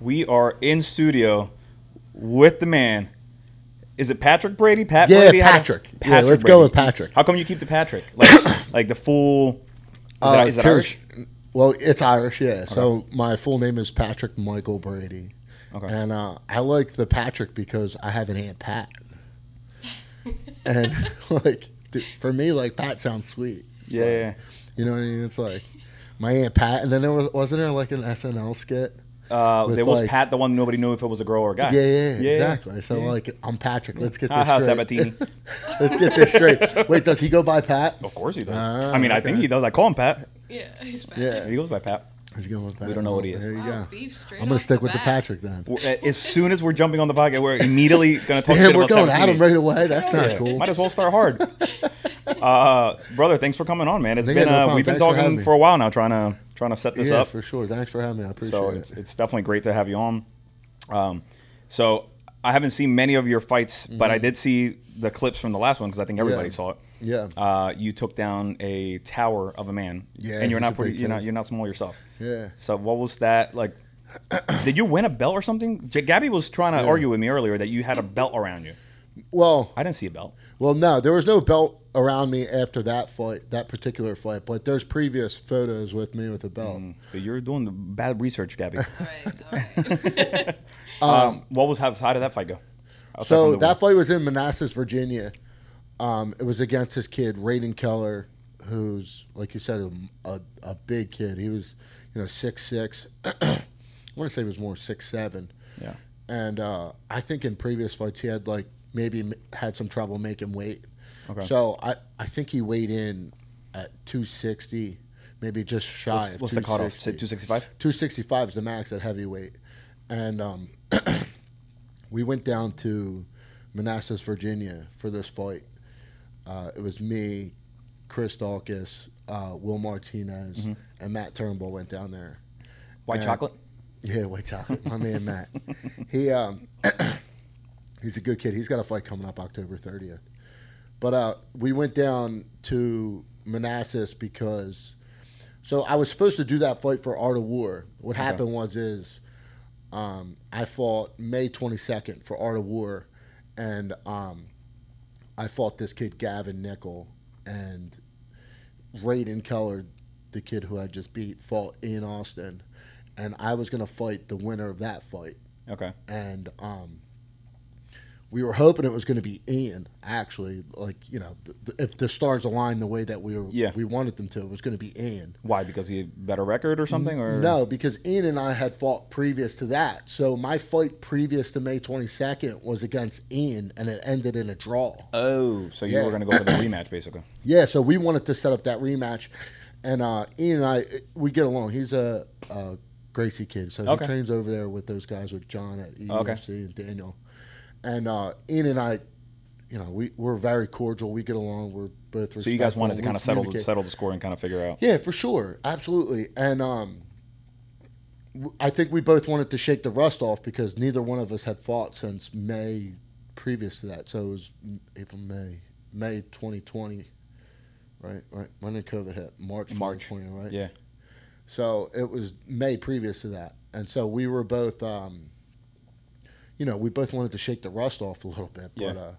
We are in studio with the man. Is it Patrick Brady? Pat Yeah, Brady? Do- Patrick. Yeah, let's go with Patrick. How come you keep the Patrick? Like, like the full. Is Uh, that, is that Irish? Well, it's Irish, yeah. So my full name is Patrick Michael Brady, Okay. and uh, I like the Patrick because I have an aunt Pat, and like dude, for me, like Pat sounds sweet. It's Yeah, like, yeah. You know what I mean? It's like my aunt Pat, and then there was wasn't there like an SNL skit? Uh, there was like- Pat, the one nobody knew if it was a girl or a guy. Yeah, yeah, yeah, exactly. So yeah. like I'm Patrick. Let's get this Haha, straight. Sabatini. Let's get this straight. Wait, does he go by Pat? Of course he does. Ah, I mean, I think he does. I call him Pat. Yeah, he's back. Yeah. He goes by Pat. He's going with Pat. We don't know what he is. There you Wow, go. beef straight I'm gonna stick the with the. Patrick then. As soon as we're jumping on the podcast, we're immediately going to talk Damn, shit we're about going at Sabatini. him right away. That's not Yeah, cool. Might as well start hard. uh, brother, thanks for coming on, man. It's Yeah, been no uh, we've been Thanks talking me. for, a while now, trying to trying to set this yeah, up. for sure. Thanks for having me. I appreciate So it. it's, it's definitely great to have you on. Um, so I haven't seen many of your fights, but I did see the clips from the last one because I think everybody Mm-hmm. Yeah. saw it. Yeah. Uh, you took down a tower of a man. Yeah, and you're not pretty. You're not. You're not small yourself. Yeah. So what was that like? did you win a belt or something? J- Gabby was trying to argue with me earlier that you had a belt around you. Well, I didn't see a belt. Well, no, there was no belt around me after that fight, that particular fight. But there's previous photos with me with a belt. So you're doing the bad research, Gabby. All right, all right. um, what was how, how did that fight go? Outside So from the that fight was in Manassas, Virginia. Um, it was against this kid, Raiden Keller, who's like you said, a, a, a big kid. He was, you know, six six. I want to say he was more six seven. yeah. and uh, I think in previous fights he had like maybe had some trouble making weight. Okay. So I, I think he weighed in at 260, maybe just shy What's, of what's the cutoff? 265. 265 is the max at heavyweight, and um, we went down to Manassas, Virginia for this fight. Uh, it was me, Chris Dawkins, uh, Will Martinez, Mm-hmm. and Matt Turnbull went down there. White Yeah. chocolate. Yeah, white chocolate. My man Matt. He um he's a good kid. He's got a fight coming up October 30th. But uh we went down to Manassas because so I was supposed to do that fight for Art of War. What happened was is um I fought May 22nd for Art of War and um I fought this kid Gavin Nickel and Raiden Keller, the kid who I just beat, fought in Austin, and I was gonna fight the winner of that fight, Okay. and um, we were hoping it was gonna be Ian. Actually, like you know, th- th- if the stars aligned the way that we were, Yeah. we wanted them to, it was gonna be Ian. Why? Because he had better record or something? Or No, because Ian and I had fought previous to that. So my fight previous to May 22nd was against Ian, and it ended in a draw. Oh, so you Yeah. were going to go for the rematch, basically. Yeah, so we wanted to set up that rematch, and uh, Ian and I we get along. He's a, a Gracie kid, so Okay. he trains over there with those guys with John at UFC Okay. and Daniel, and uh, Ian and I, you know, we we're very cordial. We get along. We're both. So you guys wanted to kind of settle the, settle the score and kind of figure out. Yeah, for sure, absolutely, and um, I think we both wanted to shake the rust off because neither one of us had fought since May previous to that. So it was April, May, May 2020, right? Right. When did COVID hit? March. March. 2020, right? Yeah. So it was May previous to that, and so we were both, um, you know, we both wanted to shake the rust off a little bit, but, Yeah. uh,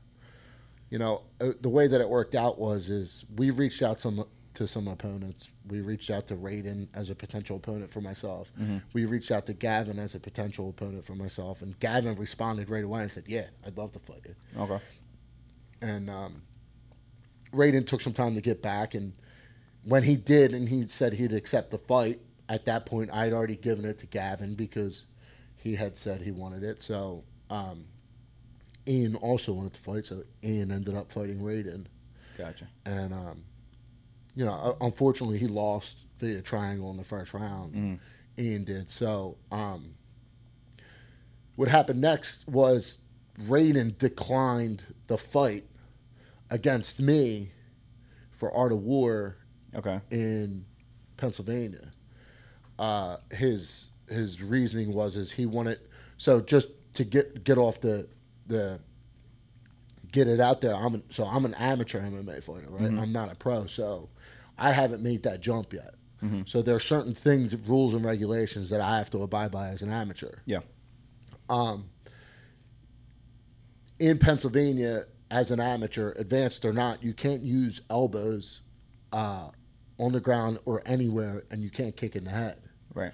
you know, uh, the way that it worked out was is we reached out some to some opponents. We reached out to Raiden as a potential opponent for myself. We reached out to Gavin as a potential opponent for myself, and Gavin responded right away and said, "Yeah, I'd love to fight you." Okay. and um, Raiden took some time to get back. And when he did, and he said he'd accept the fight, at that point I'd already given it to Gavin because he had said he wanted it. So um, Ian also wanted to fight, so Ian ended up fighting Raiden. Gotcha. And um, you know, unfortunately, he lost via triangle in the first round. Mm. Ian did. So um, what happened next was Raiden declined the fight against me for Art of War Okay. in Pennsylvania. Uh, his his reasoning was is he wanted so just to get get off the the get it out there. I'm an, so I'm an amateur MMA fighter, right? I'm not a pro, so I haven't made that jump yet. Mm-hmm. So there are certain things, rules, and regulations that I have to abide by as an amateur. Yeah. Um, In Pennsylvania, as an amateur, advanced or not, you can't use elbows uh, on the ground or anywhere, and you can't kick in the head. Right.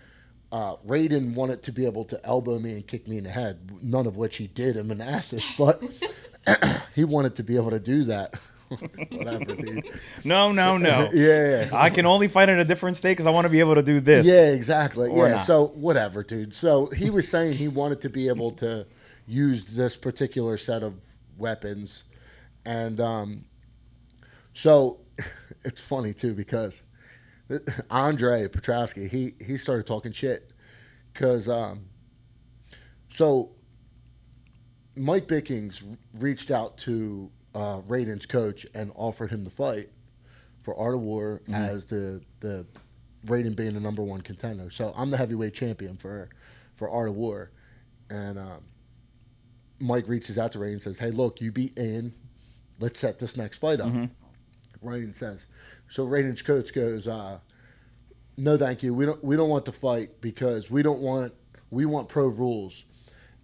Uh, Raiden wanted to be able to elbow me and kick me in the head, none of which he did in Manassas, but he wanted to be able to do that. Whatever, dude. No, no, no. Yeah, yeah. I can only fight in a different state because I want to be able to do this. Yeah, exactly. Or yeah, not. so whatever, dude. So he was saying he wanted to be able to use this particular set of weapons. And um, so it's funny, too, because Andre Petroski, he, he started talking shit. Because, um, so Mike Bickings reached out to uh, Raiden's coach and offered him the fight for Art of War as the the Raiden being the number one contender. So I'm the heavyweight champion for for Art of War, and um, Mike reaches out to Raiden and says, "Hey, look, you beat in. Let's set this next fight up." Raiden says. So Raiden's coach goes, uh, "No, thank you. We don't we don't want the fight because we don't want we want pro rules."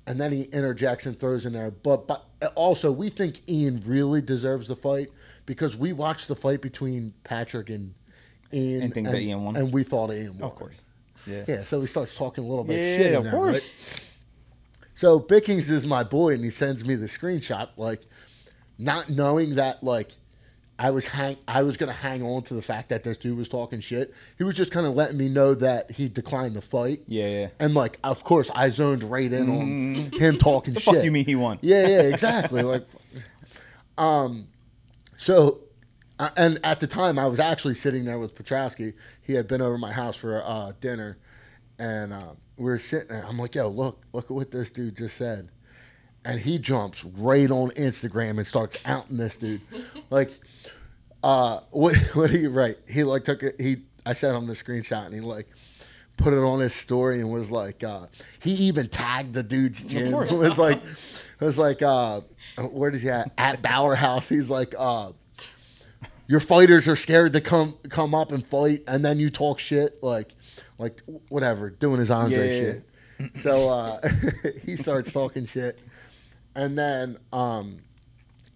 And then he interjects and throws in there, but but also we think Ian really deserves the fight because we watched the fight between Patrick and Ian, And think that Ian won? and we thought Ian won. Of course. Yeah. Yeah, so he starts talking a little bit Yeah, of shit. in of there, course. right? So Bickings is my boy, and he sends me the screenshot, like not knowing that like I was hang I was gonna hang on to the fact that this dude was talking shit. He was just kind of letting me know that he declined the fight. Yeah, yeah. And like, of course, I zoned right in on him talking The shit. fuck do you mean he won? Yeah, yeah, exactly. like, um, so, uh, and at the time, I was actually sitting there with Petroski. He had been over my house for uh, dinner, and uh, we were sitting there. I'm like, "Yo, look, look at what this dude just said," and he jumps right on Instagram and starts outing this dude, like, uh, what, what you write? He like took it. He, I sent him the screenshot, and he like. Put it on his story and was like, uh, he even tagged the dude's gym. It was like, it was like, uh, where does he at? At Bauer House. He's like, uh, your fighters are scared to come come up and fight, and then you talk shit like, like whatever, doing his Andre yeah, shit. So uh, he starts talking shit, and then um,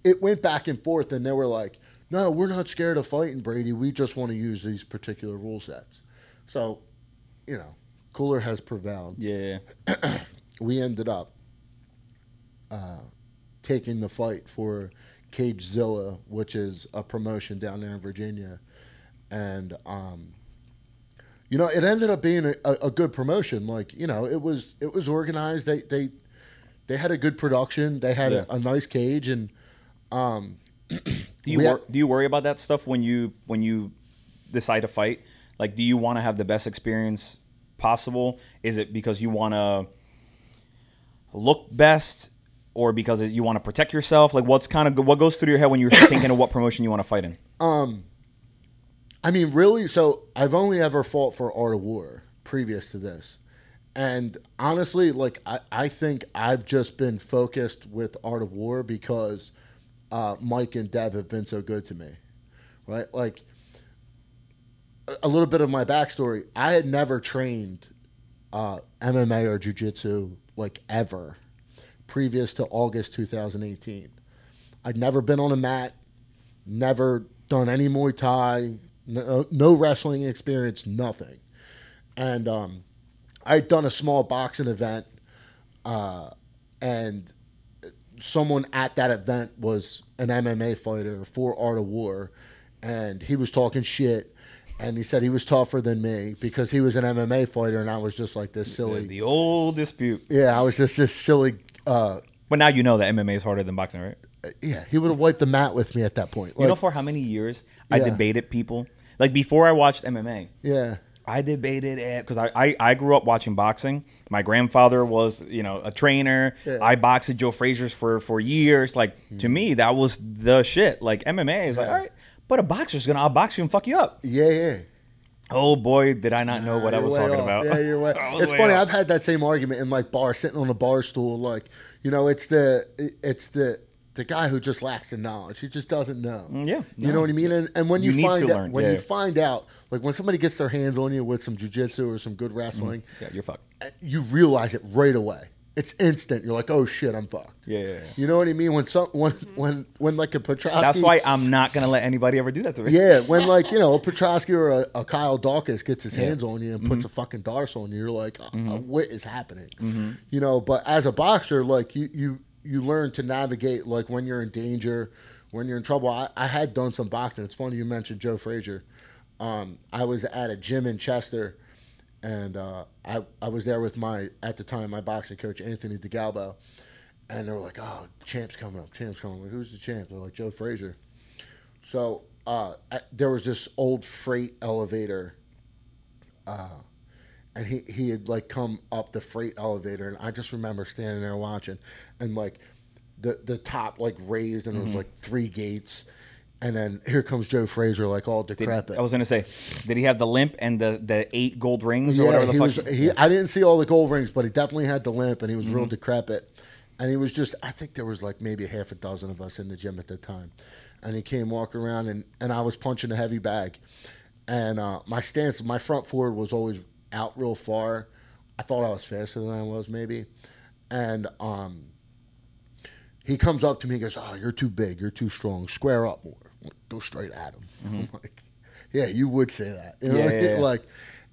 it went back and forth, and they were like, "No, we're not scared of fighting, Brady. We just want to use these particular rule sets." So, you know, cooler has prevailed Yeah. we ended up uh, taking the fight for Cagezilla, which is a promotion down there in Virginia, and um, you know it ended up being a, a, good promotion. Like you know, it was it was organized. They they they had a good production. They had Yeah. a, a nice cage, and um, Do you wor- do you worry about that stuff when you when you decide to fight? Like, do you want to have the best experience possible? Is it because you want to look best, or because you want to protect yourself? Like, what's kind of what goes through your head when you're thinking of what promotion you want to fight in? Um, I mean, really. So I've only ever fought for Art of War previous to this, and honestly, like I, I think I've just been focused with Art of War because uh, Mike and Deb have been so good to me, right? Like a- little bit of my backstory. I had never trained uh, MMA or Jiu Jitsu like ever previous to August 2018. I'd never been on a mat, never done any Muay Thai, no, no wrestling experience, nothing. And um, I'd done a small boxing event, uh, and someone at that event was an MMA fighter for Art of War, and he was talking shit. And he said he was tougher than me because he was an MMA fighter, and I was just like this silly. The old dispute. Yeah, I was just this silly. Uh, But now you know that MMA is harder than boxing, right? yeah, he would have wiped the mat with me at that point. you know, for how many years I Yeah. debated people. Like before I watched MMA, yeah, I debated it because I, I I grew up watching boxing. My grandfather was you know a trainer. Yeah. I boxed at Joe Frazier's for for years. Like to me, that was the shit. Like MMA is like all right, but a boxer's gonna outbox you and fuck you up. yeah, yeah. Oh boy, did I not know what I You're was talking off. about. Yeah, you're. I was it's funny. off. I've had that same argument in like bar, sitting on a bar stool. Like, you know, it's the it's the the guy who just lacks the knowledge. He just doesn't know. Mm, yeah, you know what I mean. And, and when You you, find out, learn, when yeah. you find out, like when somebody gets their hands on you with some jujitsu or some good wrestling, Yeah, you're fucked. you realize it right away. It's instant. You're like, oh shit, I'm fucked. Yeah, yeah, yeah. You know what I mean? When some when when when like a Petroski. That's why I'm not gonna let anybody ever do that to me. Yeah, when like you know a Petroski or a, a Kyle Dawkins gets his hands on you and puts Mm-hmm. a fucking D'Arce on you, you're like, uh, uh, what is happening? You know. But as a boxer, like you you you learn to navigate like when you're in danger, when you're in trouble. I, I had done some boxing. It's funny you mentioned Joe Frazier. Um, I was at a gym in Chester, and uh, I I was there with my at the time my boxing coach Anthony DeGalbo, and they were like, "Oh, champ's coming up, champ's coming." Like, Who's the champ? They're like Joe Frazier. So uh, at- there was this old freight elevator, uh, and he he had like come up the freight elevator, and I just remember standing there watching, and like the the top like raised, and there was Mm-hmm. like three gates, and then here comes Joe Frazier like all Did- decrepit. I was gonna say, did he have the limp and the the eight gold rings or yeah, whatever the he fuck? was. He, I didn't see all the gold rings, but he definitely had the limp, and he was real Mm-hmm. decrepit. And he was just. I think there was like maybe a half a dozen of us in the gym at the time, and he came walking around, and and I was punching a heavy bag, and uh, my stance, my front forward was always out real far. I thought I was faster than I was maybe, and um. He comes up to me and goes, "Oh, you're too big. You're too strong. Square up more. Go straight at him." I'm like, "Yeah, you would say that. You know, Mm-hmm. Yeah, yeah, yeah. like."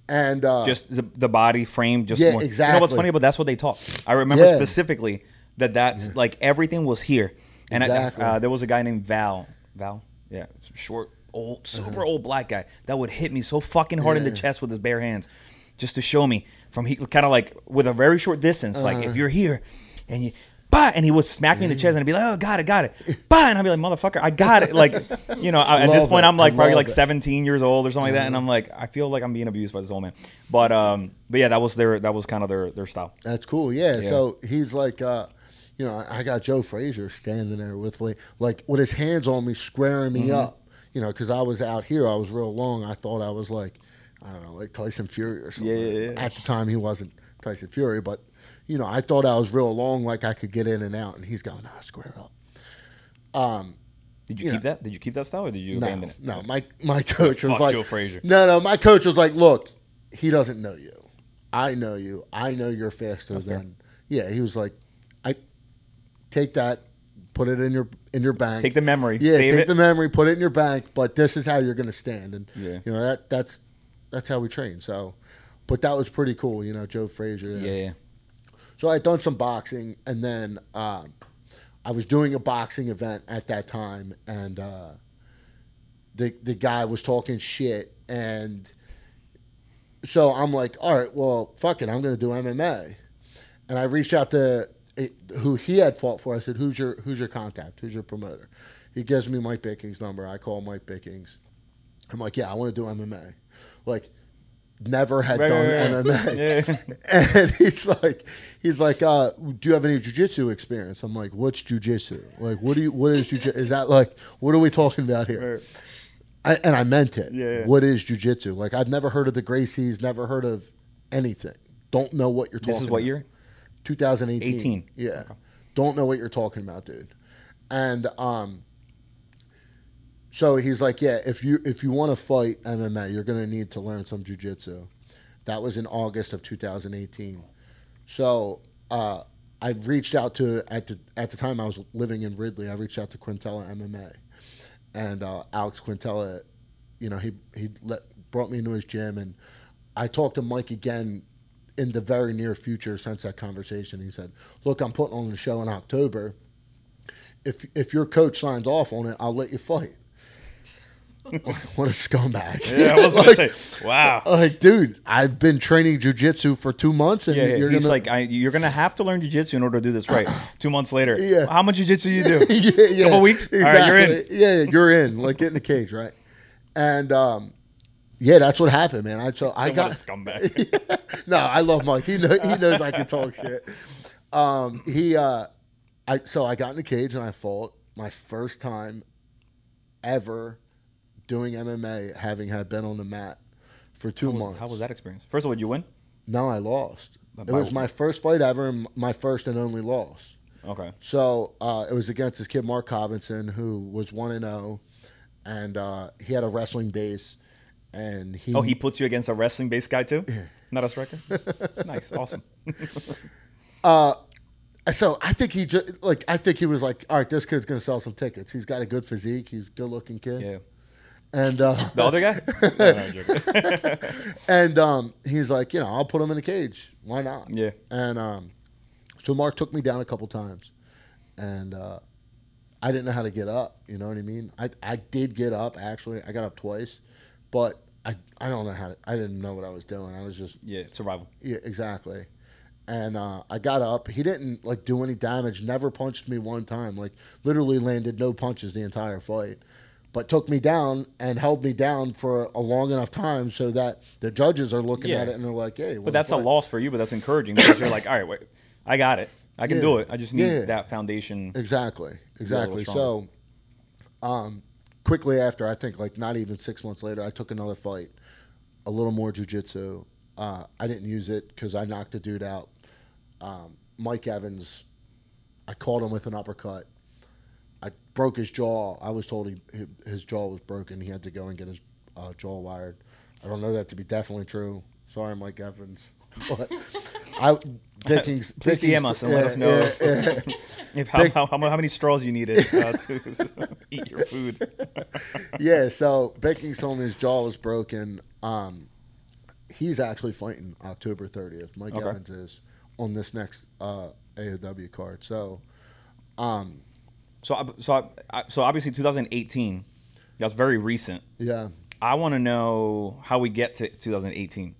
And uh, just the, the body frame, just Yeah, more. You know what's funny? But that's what they taught. I remember Yeah. specifically that that's like everything was here. And I- uh, there was a guy named Val. Val, yeah, short, old, super old black guy that would hit me so fucking hard in the Uh-huh. Chest with his bare hands, just to show me from he kind of like with a very short distance. Like Uh-huh. if you're here, and you. Bah, and he would smack me in the chest and I'd be like, oh, got it, got it. Bah, and I'd be like, motherfucker, I got it. Like, you know, I- at this point, it. I'm like probably like it. 17 years old or something like that. And I'm like, I feel like I'm being abused by this old man. But, um, but yeah, that was their, that was kind of their, their style. That's cool. Yeah. Yeah. So he's like, uh, you know, I got Joe Frazier standing there with like, like with his hands on me, squaring me Mm-hmm. up. You know, because I was out here, I was real long. I thought I was like, I don't know, like Tyson Fury or something. Yeah, yeah, yeah. At the time, he wasn't Tyson Fury, but you know, I thought I was real long, like I could get in and out. And he's going, nah, square up. Um, did you Yeah. keep that? Did you keep that style or did you No, abandon it? no. My my coach was like, Joe Frazier. no, no. My coach was like, look, he doesn't know you. I know you. I know you're faster That's fair. than. Yeah, he was like, I take that, put it in your in your bank. Take the memory, Yeah, take it. the memory, put it in your bank. But this is how you're going to stand, and Yeah. you know that that's that's how we train. So, but that was pretty cool. You know, Joe Frazier. Yeah, yeah. So I had done some boxing, and then um, I was doing a boxing event at that time, and uh, the the guy was talking shit, and so I'm like, all right, well, fuck it, I'm gonna do MMA, and I reached out to eh, who he had fought for. I said, who's your who's your contact? Who's your promoter? He gives me Mike Bicking's number. I call Mike Bickings. I'm like, yeah, I want to do MMA. Like, never had Right, done right, right. MMA. Yeah. And he's like, he's like, uh, do you have any jujitsu experience? I'm like, what's jujitsu? Like, what do you, what is jujitsu? Is that like, what are we talking about here? I, and I meant it. Yeah, yeah. What is jujitsu? Like, I've never heard of the Gracies, never heard of anything. Don't know what you're talking This is what about. year? 2018. 18. Yeah. Okay. Don't know what you're talking about, dude. And um so he's like, "Yeah, if you if you want to fight MMA, you're to need to learn some jiu-jitsu." That was in August of 2018. So, uh I reached out to at the at the time I was living in Ridley. I reached out to Quintella MMA, and uh, Alex Quintella, you know, he he let, brought me into his gym, and I talked to Mike again in the very near future since that conversation. He said, "Look, I'm putting on the show in October. If if your coach signs off on it, I'll let you fight." what a scumbag! Yeah, I was gonna Like- say, wow. Like, dude, I've been training jujitsu for two months, and Yeah, yeah. you're he's gonna like, I, you're gonna have to learn jujitsu in order to do this right. Two months later, Yeah. How much jujitsu you do? yeah, yeah. Couple weeks? All Exactly. right, you're in. Yeah, yeah, you're in. Like get in the cage, right? And um, yeah, that's what happened, man. I so I got a scumbag. no, I love Mike. He know, he knows I can talk shit. Um, he uh, I so I got in the cage and I fought my first time ever doing MMA, having had been on the mat for two months. How was that experience? First of all, did you win? No, I lost. But It by- was my first fight ever and my first and only loss. Okay. So uh, it was against this kid Mark Cobinson, who was one and zero, and uh, he had a wrestling base, and he Oh, he puts you against a wrestling based guy too? Not a striker? nice. Awesome. uh, So I think he just like I think he was like, all right, this kid's gonna sell some tickets. He's got a good physique. He's a good looking kid. Yeah. And uh, The other guy? No, no, and um, he's like, you know, I'll put him in a cage. Why not? Yeah. And um, so Mark took me down a couple times, and uh, I didn't know how to get up. You know what I mean? I I did get up actually. I got up twice, but I I don't know how to. I didn't know what I was doing. I was just yeah, survival. yeah exactly. And uh, I got up. He didn't like do any damage. Never punched me one time. Like literally landed no punches the entire fight, but took me down and held me down for a long enough time so that the judges are looking Yeah. at it and they're like, "Hey, But that's a loss for you, but that's encouraging because you're like, all right, wait, I got it. I can Yeah. do it. I just need Yeah. that foundation. Exactly, exactly. So, um, quickly after, I think like not even six months later, I took another fight, a little more jujitsu. Uh, I didn't use it because I knocked a dude out. Um, Mike Evans, I caught him with an uppercut. I broke his jaw. I was told he, his jaw was broken. He had to go and get his uh, jaw wired. I don't know that to be definitely true. Sorry, Mike Evans. But I Bickings. Please Bickings- DM us and let us know yeah, yeah. if how, how, how, how many straws you needed uh, to eat your food. yeah, so Baking told me his jaw was broken. Um, he's actually fighting October 30th. Mike Okay. Evans is on this next uh, AOW card. So, um, So, I- so, I- so obviously 2018, that's very recent. yeah. I want to know how we get to 2018.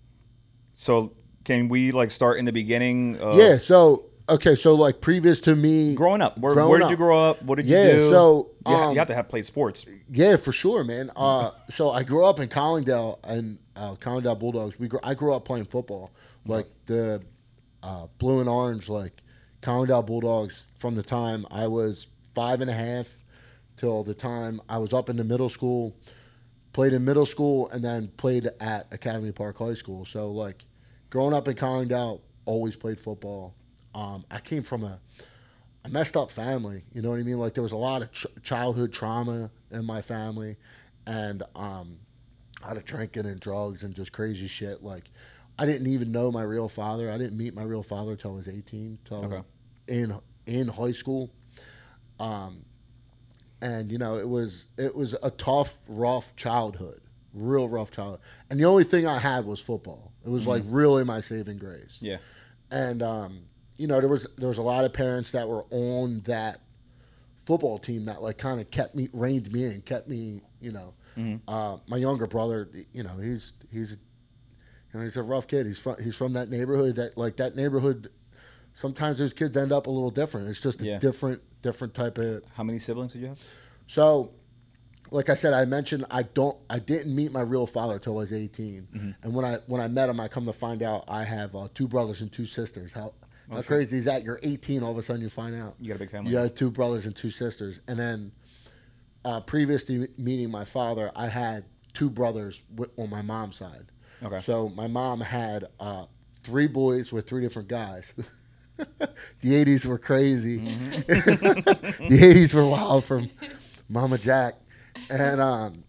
So, can we like start in the beginning? Of yeah, so, okay, so like previous to me. Growing up, where, Growing where did up. you grow up? What did you Yeah, do? so, you, ha- um, you have to have played sports. Yeah, for sure, man. Uh, so I grew up in Collingdale and uh, Collingdale Bulldogs. We grew, I grew up playing football, like the uh, blue and orange, like Collingdale Bulldogs. From the time I was five and a half till the time I was up into middle school, played in middle school, and then played at Academy Park High School. So like, growing up in Collingdale, always played football. Um, I came from a a messed up family. You know what I mean? Like there was a lot of ch- childhood trauma in my family, and um, a lot of drinking and drugs and just crazy shit. Like I didn't even know my real father. I didn't meet my real father till I was eighteen. Till I was Okay. in in high school. Um, and you know it was it was a tough, rough childhood, real rough childhood. And the only thing I had was football. It was like really my saving grace Yeah. and um, you know there was there was a lot of parents that were on that football team that like kind of kept me reined me in kept me you know uh, my younger brother you know he's he's you know he's a rough kid he's from he's from that neighborhood that like that neighborhood sometimes those kids end up a little different it's just a Yeah. different different type of How many siblings did you have? so, like I said, I mentioned I don't, I didn't meet my real father till I was 18, Mm-hmm. and when I when I met him, I come to find out I have uh, two brothers and two sisters. How how crazy is that? You're 18, all of a sudden you find out You got a big family. you had two brothers and two sisters, and then uh, previous to meeting my father, I had two brothers on my mom's side. Okay. So my mom had uh, three boys with three different guys. the 80s were crazy. Mm-hmm. the 80s were wild from Mama Jack. And um,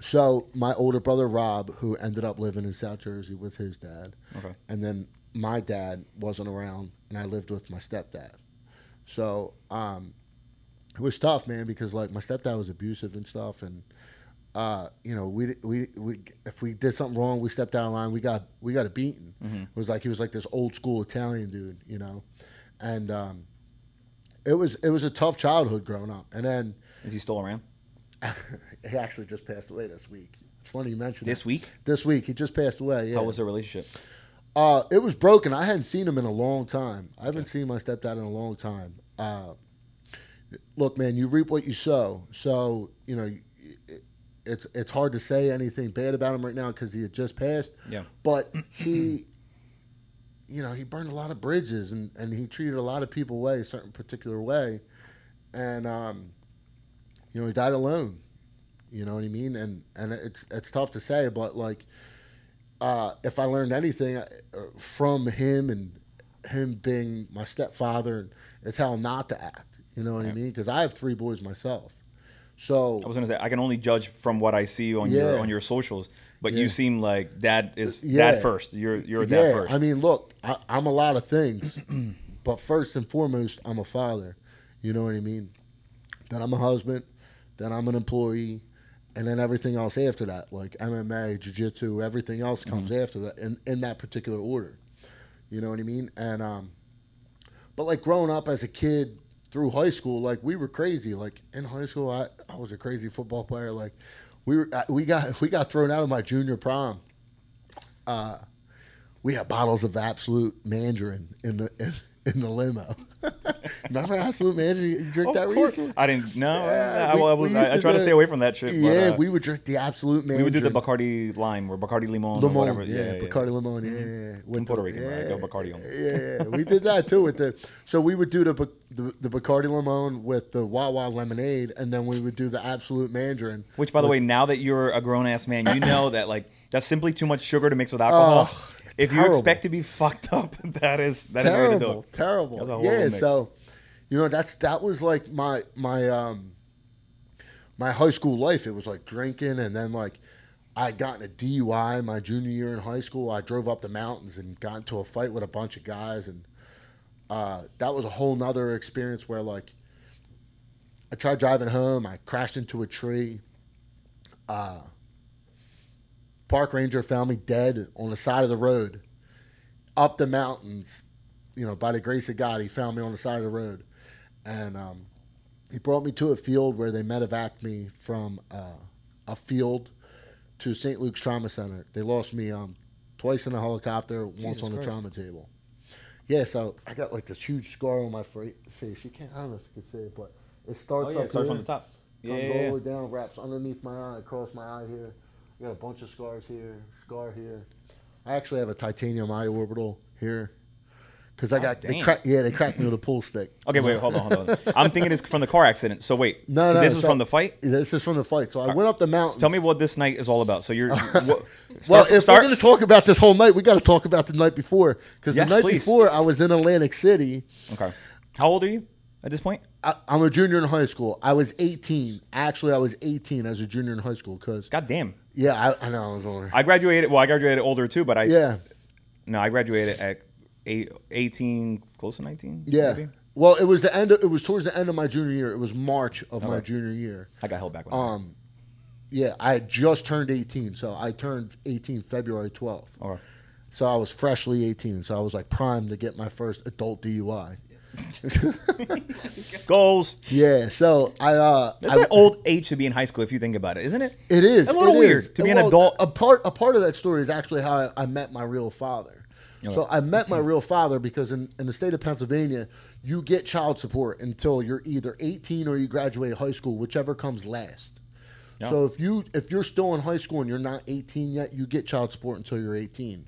so my older brother Rob, who ended up living in South Jersey with his dad, Okay. and then my dad wasn't around, and I lived with my stepdad. So um, it was tough, man, because like my stepdad was abusive and stuff, and uh, you know, we we we if we did something wrong, we stepped out of line, we got we got a beating. It was like he was like this old school Italian dude, you know, and um, it was it was a tough childhood growing up, and then Is he still around? he actually just passed away this week. It's funny you mentioned This week? This week he just passed away. Yeah. How was their relationship? Uh, it was broken. I hadn't seen him in a long time. I haven't seen my stepdad in a long time. Uh, look, man, you reap what you sow. So you know, it, it's it's hard to say anything bad about him right now because he had just passed. Yeah. But he, you know, he burned a lot of bridges and and he treated a lot of people away a certain particular way, and um, you know, he died alone. You know what I mean? And and it's it's tough to say, but like uh, if I learned anything uh, from him and him being my stepfather It's how not to act. You know what I mean? Because I have three boys myself. So I was gonna say I can only judge from what I see on your on your socials, but Yeah. you seem like dad is Yeah. dad first. You're you're yeah, dad first. I mean, look, I, I'm a lot of things, but first and foremost, I'm a father. You know what I mean? Then I'm a husband. Then I'm an employee, and then everything else after that, like MMA, jiu-jitsu, everything else comes after that in, in that particular order. You know what I mean? And um, but like growing up as a kid through high school, like we were crazy. Like in high school, I, I was a crazy football player. Like we were, we got we got thrown out of my junior prom. Uh, we had bottles of Absolut Mandarin in the in, in the limo. Remember Absolut Mandarin? You drink Of that recently? I didn't. No, Yeah, I, I, was, I, I try to stay away from that shit. But, yeah, uh, we would drink the Absolut Mandarin. we would do the Bacardi line or Bacardi Limon, or Limon, whatever. yeah, Yeah, yeah, Bacardi Limon, yeah, yeah. With I'm Puerto the- Rican, right? Go Bacardi only. Yeah, yeah, we did that too with the. So we would do the the, the Bacardi Limon with the Wawa lemonade, and then we would do the Absolut Mandarin. Which, by the way, now that you're a grown ass man, you know that like that's simply too much sugar to mix with alcohol. Oh, if you terrible. expect to be fucked up, that is that is the way to do terrible, it. terrible. That's a horrible yeah, mix. so you know that's that was like my my um my high school life. It was like drinking, and then like I got gotten a DUI my junior year in high school. I drove up the mountains and got into a fight with a bunch of guys, and uh, that was a whole nother experience where like I tried driving home. I crashed into a tree. Uh, park ranger found me dead on the side of the road, up the mountains. You know, by the grace of God, he found me on the side of the road, and um, he brought me to a field where they medevaced me from uh, a field to St. Luke's Trauma Center. They lost me um, twice in a helicopter, once Jesus on the Christ. trauma table. Yeah, so I got like this huge scar on my face. You can't. I don't know if you can see it, but it starts Oh yeah, up start here, from the top. Yeah, comes yeah, all yeah. the way down, wraps underneath my eye, across my eye here. I got a bunch of scars here, scar here. I actually have a titanium eye orbital here. Because I Oh, got, they damn. crack, yeah, they cracked me with a pool stick. Okay, wait, hold on, hold on. I'm thinking it's from the car accident. So wait, No, so no, this is from the fight. This is from the fight. So I went up the mountain. Tell me what this night is all about. So you're, what, Well, if start, we're going to talk about this whole night, we got to talk about the night before. Because Yes, the night please. before, I was in Atlantic City. okay. How old are you at this point? I, I'm a junior in high school. I was 18. Actually, I was 18 as a junior in high school. Because, God damn. Yeah, I, I know I was older. I graduated. Well, I graduated older too, but I yeah. no, I graduated at eight, 18, close to 19. Yeah. maybe? Well, it was the end. Of, it was towards the end of my junior year. It was March of my junior year. I got held back. Um, yeah, I had just turned 18, so I turned 18 February 12th. Okay. So I was freshly 18, so I was like primed to get my first adult DUI. Goals. Yeah, so I uh, That's I, an old age to be in high school if you think about it, isn't it? It is A little it weird is. to be an adult. A part a part of that story is actually how I, I met my real father. Okay. So I met my real father because in, in the state of Pennsylvania, you get child support until you're either 18 or you graduate high school, whichever comes last. Yeah. So if you if you're still in high school and you're not 18 yet, you get child support until you're 18.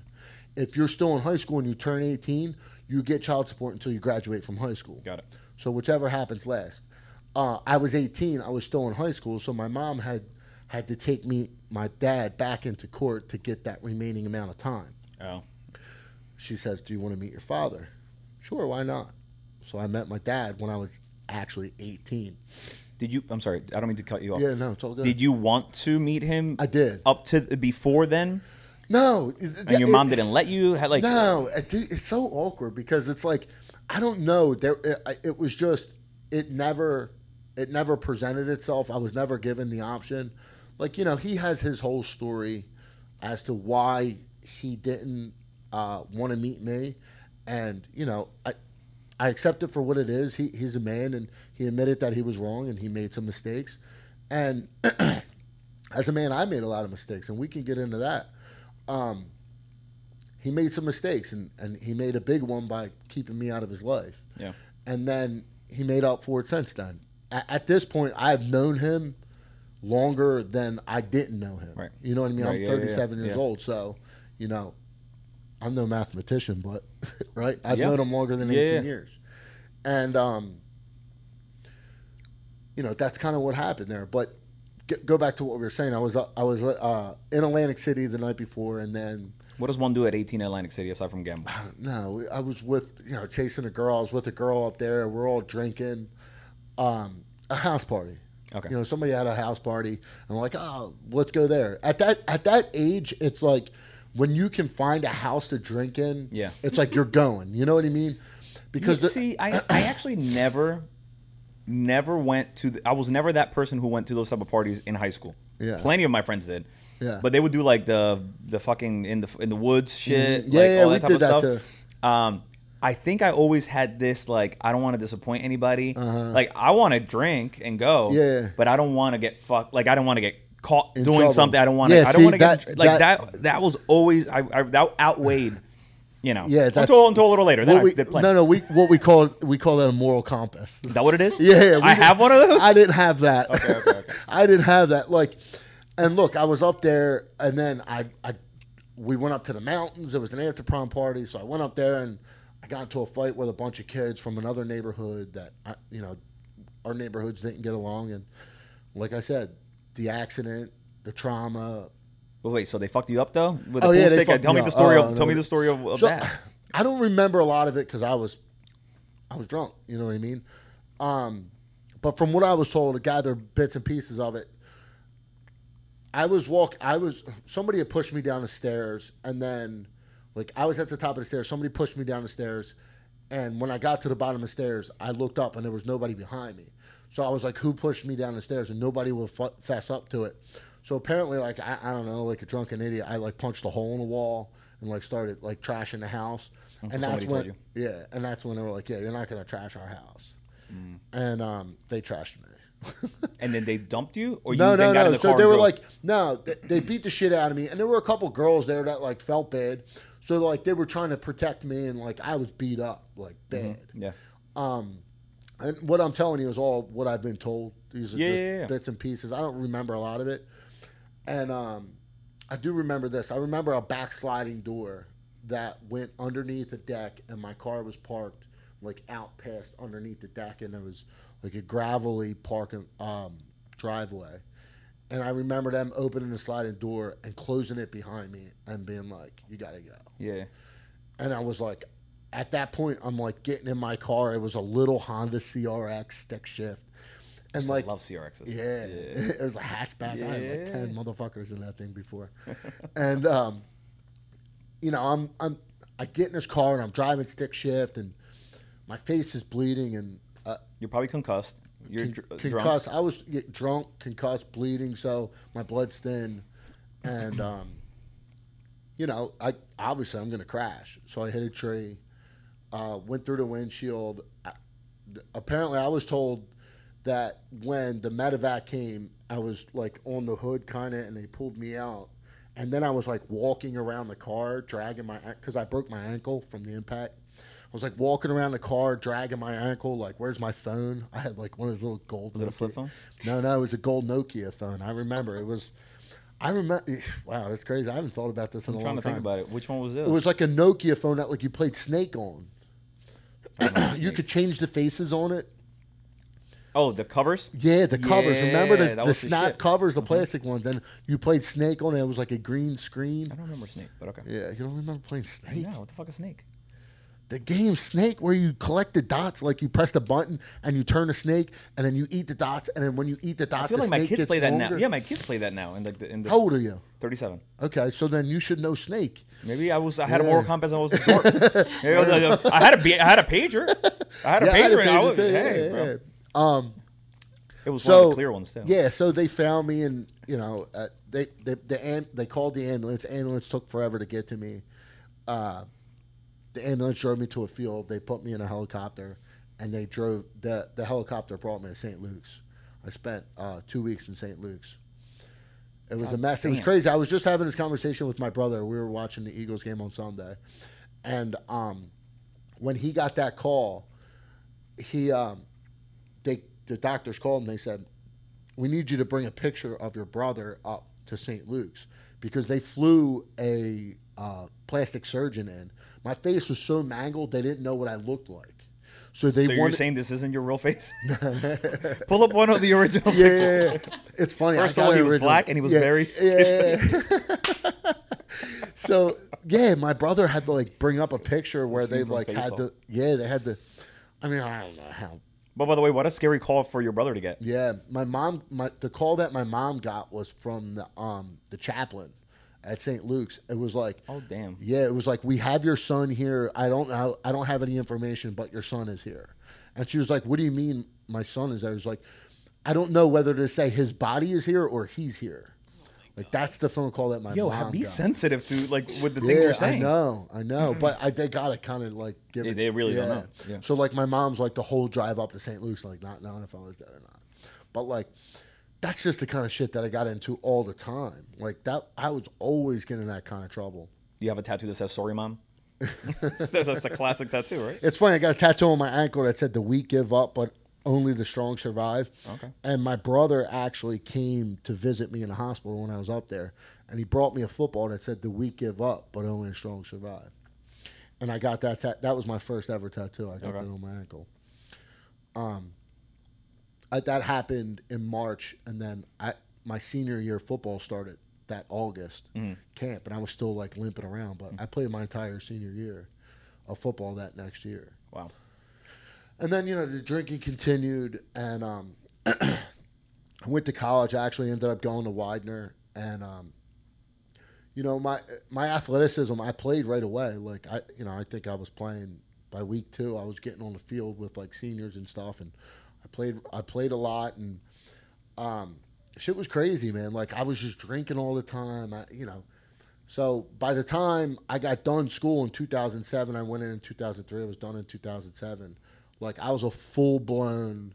If you're still in high school and you turn 18, you get child support until you graduate from high school. Got it. So whichever happens last. Uh, I was 18. I was still in high school, so my mom had had to take me, my dad, back into court to get that remaining amount of time. Oh. She says, "Do you want to meet your father?" Sure, why not? So I met my dad when I was actually 18. Did you? I'm sorry. I don't mean to cut you off. Yeah, no, it's all good. Did you want to meet him? I did. Up to before then, No, and your mom didn't let you. Had like no, it, dude, it's so awkward because it's like I don't know. There, it, it was just it never, it never presented itself. I was never given the option. Like you know, he has his whole story as to why he didn't uh, want to meet me, and you know, I, I accept it for what it is. He, he's a man, and he admitted that he was wrong and he made some mistakes, and as a man, I made a lot of mistakes, and we can get into that. Um, he made some mistakes and, and he made a big one by keeping me out of his life. Yeah. And then he made up for it since then. At, at this point, I've known him longer than I didn't know him. Right. You know what I mean? Right, I'm yeah, yeah, 37 yeah. years old, so you know, I'm no mathematician, but right, I've known him longer than 18 yeah. years, and um, you know that's kind of what happened there. But go back to what we were saying. I was uh, I was uh, in Atlantic City the night before, and then What does one do at 18 Atlantic City aside from gamble? no, I was with you know chasing a girl. I was with a girl up there. We're all drinking. Um, a house party. Okay. You know, somebody had a house party, and I'm like, oh, let's go there. At that at that age, it's like when you can find a house to drink in. Yeah. It's like you're going. You know what I mean? Because Yeah, the, see, I, I actually never, never went to. The, I was never that person who went to those type of parties in high school. Yeah. plenty of my friends did. Yeah. but they would do like the the fucking in the in the woods shit. Mhm. Yeah, like, yeah, all we that type did of that stuff. Um, I think I always had this like I don't want to disappoint anybody. Uh-huh. Like I want to drink and go. Yeah. but I don't want to get fucked. Like I don't want to get caught In doing trouble. something. I don't want to. Yeah, I don't want to get that- like that- that, that. was always I, I that outweighed. You know, Yeah, that's- until until a little later. Then what I did plenty. no, no, we what we call we call that a moral compass. Is that what it is? Yeah, yeah, we I have one of those. I didn't have that. Okay, okay, okay. I didn't have that. Like, and look, I was up there, and then I, I, we went up to the mountains. It was an after prom party, so I went up there and I got into a fight with a bunch of kids from another neighborhood that, I, you know, our neighborhoods didn't get along, and like I said, the accident, the trauma. But wait, so they fucked you up though with Oh, yeah, stick? fucked Tell me the story. Of, no. tell me the story of, of So that. I don't remember a lot of it because I was, I was drunk. You know what I mean? Um, but from what I was told, to gather bits and pieces of it, I was walk. I was somebody had pushed me down the stairs, and then like I was at the top of the stairs. Somebody pushed me down the stairs, and when I got to the bottom of the stairs, I looked up and there was nobody behind me. So I was like, "Who pushed me down the stairs?" And nobody would f- fess up to it. So apparently, like I, I don't know, like a drunken idiot, I like punched a hole in the wall and like started like trashing the house. And that's when, yeah, and that's when they were like, "Yeah, you're not gonna trash our house," Mm. and um, they trashed me. and then they dumped you, or you no, no, no. So they were drove? like, no, they, they beat the shit out of me, and there were a couple girls there that like felt bad. So like they were trying to protect me, and like I was beat up like bad. yeah, Um, and what I'm telling you is all what I've been told. These are Yeah, just yeah, yeah. bits and pieces. I don't remember a lot of it, and um, I do remember this. I remember a backsliding door that went underneath the deck, and my car was parked like out past underneath the deck, and it was like a gravelly parking um, driveway. And I remember them opening the sliding door and closing it behind me and being like, "You gotta go." yeah. and I was like, at that point, I'm like getting in my car. It was a little Honda CRX stick shift, and like, love CRXs. yeah, it was a hatchback. I had like ten motherfuckers in that thing before, and um, you know, I'm I'm I get in this car and I'm driving stick shift, and my face is bleeding and. Uh, You're probably concussed. You're con- dr- drunk. concussed. I was get drunk, concussed, bleeding, so my blood's thin, and um, you know, I obviously I'm gonna crash. So I hit a tree, uh, went through the windshield. I, apparently, I was told that when the medevac came, I was like on the hood kind of, and they pulled me out. And then I was like walking around the car, dragging my because I broke my ankle from the impact. I was like walking around the car, dragging my ankle. Like, where's my phone? I had like one of those little gold. Was it a flip phone? No, no, it was a gold Nokia phone. I remember it was. I remember. Wow, that's crazy. I haven't thought about this in a. I'm a trying long to time. think about it. Which one was this? It was like a Nokia phone that like you played Snake on. I don't know, You could change the faces on it. Oh, the covers. Yeah, the covers. Remember Yeah, the, that the the snap shit. Mm-hmm. covers, the plastic ones, and you played Snake on it. It was like a green screen. I don't remember Snake, but okay. Yeah, you don't remember playing Snake? Yeah, what the fuck is Snake? The game Snake, where you collect the dots, like you press the button and you turn a snake, and then you eat the dots, and then when you eat the dots, I feel like my kids play that now. Yeah, my kids play that now. In like the in the How old are you? 37. Okay, so then you should know Snake. Maybe I was I had a Yeah. moral compass. and I was a dork. I, was like, I had a I had a pager. I had a Yeah, I had a pager. and I was, too, hey, yeah, bro. Um, It was one of so the clear ones too. Yeah, so they found me, and you know, uh, they they the am- they called the ambulance. Ambulance took forever to get to me. Uh, the ambulance drove me to a field. They put me in a helicopter, and they drove the the helicopter brought me to St. Luke's. I spent uh, two weeks in St. Luke's. It was a God mess. It was crazy. I was just having this conversation with my brother. We were watching the Eagles game on Sunday, and um, when he got that call, he um, the doctors called and they said, "We need you to bring a picture of your brother up to St. Luke's because they flew a uh, plastic surgeon in. My face was so mangled they didn't know what I looked like, So they so you're saying this isn't your real face? Pull up one of the original. yeah, yeah, yeah. it's funny. I First of all, he was original. black and he was Yeah, very yeah, yeah, yeah. so yeah, my brother had to like bring up a picture where they like had Off. to. Yeah, they had to. I mean, I don't know how But by the way, what a scary call for your brother to get. Yeah, my mom. My the call that my mom got was from the um the chaplain at St. Luke's. It was like, Oh damn. yeah, it was like we have your son here. I don't know. I don't have any information, but your son is here. And she was like, "What do you mean my son is there?" I was like, "I don't know whether to say his body is here or he's here." Like that's the phone call that my mom. Yo, mom be got. sensitive to like with the Yeah, things you're saying. I know, I know, mm-hmm. but I, they gotta kind of like give They- it. they really don't know. Yeah. So like my mom's like the whole drive up to St. Luke's, like not knowing if I was dead or not. But like, that's just the kind of shit that I got into all the time. Like that, I was always getting that kind of trouble. You have a tattoo that says "Sorry, mom." that's, that's the classic tattoo, right? It's funny. I got a tattoo on my ankle that said "The weak give up, but only the strong survive." Okay. And my brother actually came to visit me in the hospital when I was up there, and he brought me a football that said "The weak give up, but only the strong survive." And I got that. Ta- that was my first ever tattoo. I got Okay. that on my ankle. Um, I, that happened in March, and then I my senior year football started that August Mm-hmm. camp, and I was still like limping around. But I played my entire senior year of football that next year. Wow. And then you know the drinking continued, and um, I went to college. I actually ended up going to Widener, and um, you know my my athleticism. I played right away. Like I, you know, I think I was playing by week two. I was getting on the field with like seniors and stuff, and I played. I played a lot, and um, shit was crazy, man. Like I was just drinking all the time. I, you know. So by the time I got done school in 2007, I went in in 2003. I was done in 2007. Like I was a full blown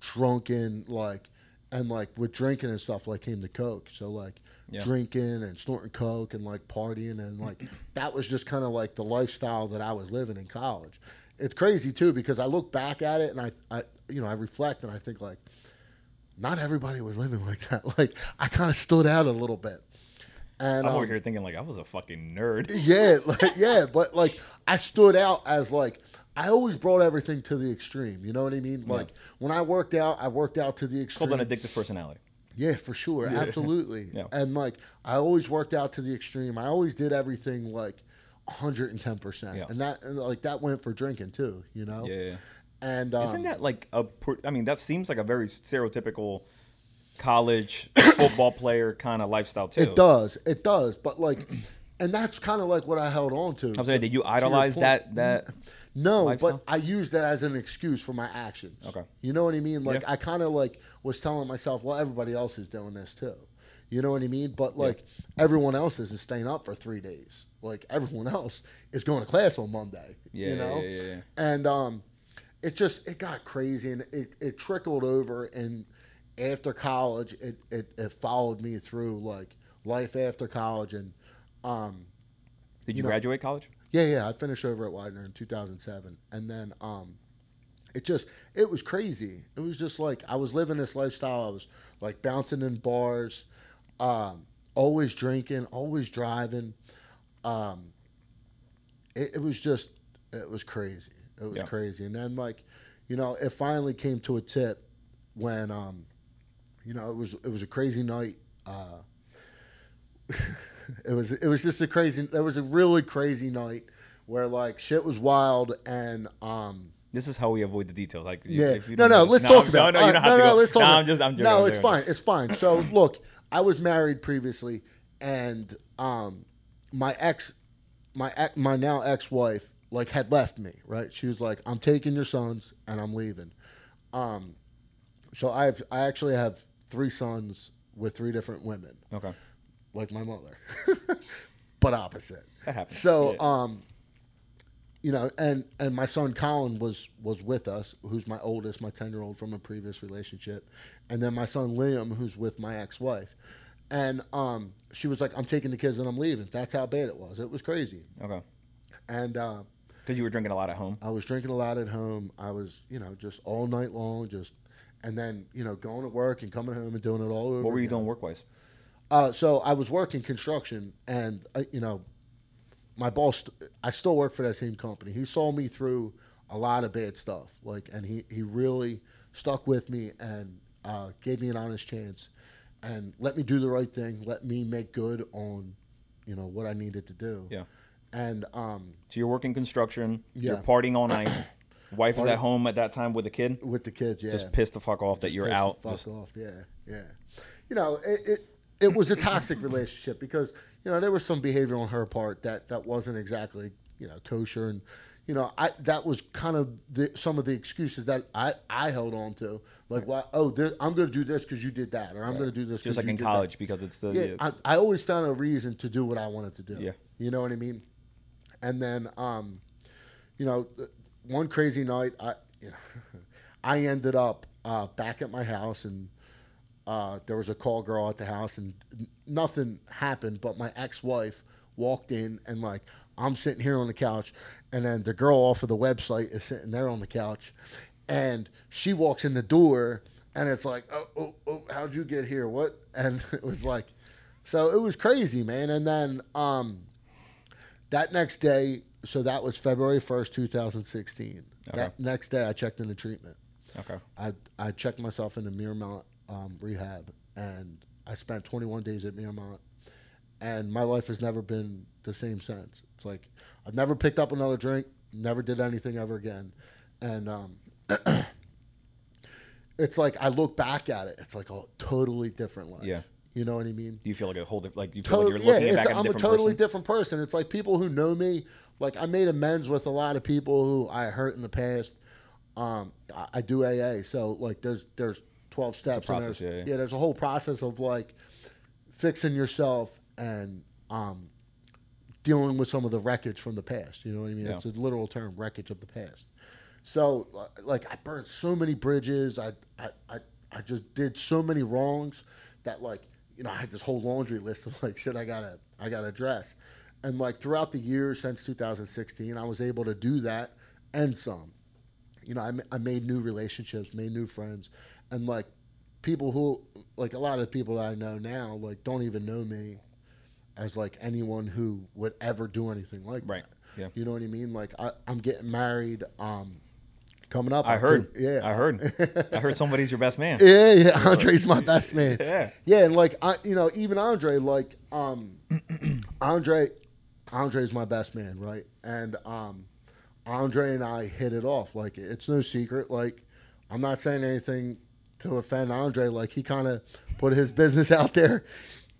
drunken like, and like with drinking and stuff like came the coke. So like Yeah. drinking and snorting coke and like partying and like that was just kind of like the lifestyle that I was living in college. It's crazy too because I look back at it and I, I you know I reflect and I think like not everybody was living like that. Like I kind of stood out a little bit. And I'm over um, here thinking like I was a fucking nerd. yeah, like, yeah, but like I stood out as like I always brought everything to the extreme. You know what I mean? Like when I worked out, I worked out to the extreme. Called an addictive personality. Yeah, for sure, absolutely. Yeah. And like I always worked out to the extreme. I always did everything like 110 percent, Yeah. and that and like that went for drinking too. You know? Yeah. yeah. And um, Isn't that like a? I mean, that seems like a very stereotypical college football player kind of lifestyle too. it does, it does. But like, and that's kind of like what I held on to. I'm saying, did you idolize that? That No, lifestyle? but I use that as an excuse for my actions. Okay. You know what I mean? Like Yeah. I kind of like was telling myself, well, everybody else is doing this too. You know what I mean? But like everyone else isn't staying up for three days. Like everyone else is going to class on Monday. Yeah, you know? yeah, yeah, yeah. And um, it just it got crazy and it, it trickled over and after college it, it, it followed me through like life after college and um did you, You know- graduate college? Yeah, yeah. I finished over at Widener in 2007, and then um, it just it was crazy. It was just like I was living this lifestyle. I was like bouncing in bars, um, always drinking, always driving. Um, it, it was just it was crazy. It was Yeah. crazy, and then like you know, it finally came to a tip when um, you know, it was it was a crazy night. Uh, it was it was just a crazy. There was a really crazy night where like shit was wild and um. This is how we avoid the details. Like, Yeah. if you No, no. Let's talk about. No, it. no, you don't Uh, have no, to no. Let's talk. No, about I'm just, I'm joking. No, it's fine. It's fine. So look, I was married previously, and um, my ex, my ex, my now ex-wife, like had left me. Right? She was like, "I'm taking your sons and I'm leaving." Um, so I have, I actually have three sons with three different women, Okay. Like my mother, but opposite. That happens. So, Yeah. um, you know, and and my son Colin was was with us, who's my oldest, my ten year old from a previous relationship, and then my son Liam, who's with my ex wife, and um, she was like, "I'm taking the kids and I'm leaving." That's how bad it was. It was crazy, Okay. and uh, Because you were drinking a lot at home. I was drinking a lot at home. I was, you know, just all night long, just, and then you know, going to work and coming home and doing it all over. What were you again. doing work wise? Uh, so I was working construction, and uh, you know, my boss. I still work for that same company. He saw me through a lot of bad stuff. Like, and he he really stuck with me and uh, gave me an honest chance, and let me do the right thing. Let me make good on, you know, what I needed to do. Yeah. And um, So you're working construction. You're Yeah. partying all night. Wife is at home at that time with the kid. with the kids, yeah, Just pissed the fuck off that you're out. Fuck Just- off, yeah, yeah. You know, it, it it was a toxic relationship because you know there was some behavior on her part that that wasn't exactly you know kosher, and you know I that was kind of the, some of the excuses that I I held on to, like why oh this, I'm going to do this because you did that, or I'm going to do this just like you in did that. college because it's the Yeah, I, I always found a reason to do what I wanted to do. Yeah. You know what I mean? And then, um, you know, one crazy night, I, you know, I ended up uh, back at my house, and uh, there was a call girl at the house, and nothing happened. But my ex-wife walked in, and like I'm sitting here on the couch, and then the girl off of the website is sitting there on the couch, and she walks in the door, and it's like, oh, oh, oh how'd you get here? What? And it was like, so it was crazy, man. And then um, that next day, so that was February 1st, 2016. That next day, I checked into treatment. okay. I, I checked myself into Mirmont um, rehab, and I spent 21 days at Mirmont. And my life has never been the same since. It's like I've never picked up another drink, never did anything ever again. And um, it's like I look back at it, it's like a totally different life. Yeah. You know what I mean? You feel like a whole diff- like you feel To- like you're looking yeah, back at a, I'm a different totally person? different person. It's like people who know me. Like I made amends with a lot of people who I hurt in the past. Um, I, I do AA, so like there's there's 12 steps. process, and yeah, there's, yeah. there's a whole process of like fixing yourself and um, dealing with some of the wreckage from the past. You know what I mean? Yeah. It's a literal term, wreckage of the past. So like I burned so many bridges. I I, I I just did so many wrongs that like you know I had this whole laundry list of like shit I gotta I gotta address. And like throughout the years since 2016, I was able to do that and some. You know, I, I made new relationships, made new friends, and like people who like a lot of people that I know now like don't even know me as like anyone who would ever do anything like Right, that. yeah. You know what I mean? Like I, I'm getting married um coming up. I heard. Yeah. I heard. I heard somebody's your best man. Yeah, yeah. Andre's my best man. Yeah. Yeah, and like I, you know, even Andre, like um, Andre, Andre's my best man, right? And um, Andre and I hit it off. Like it's no secret. Like I'm not saying anything to offend Andre. Like he kind of put his business out there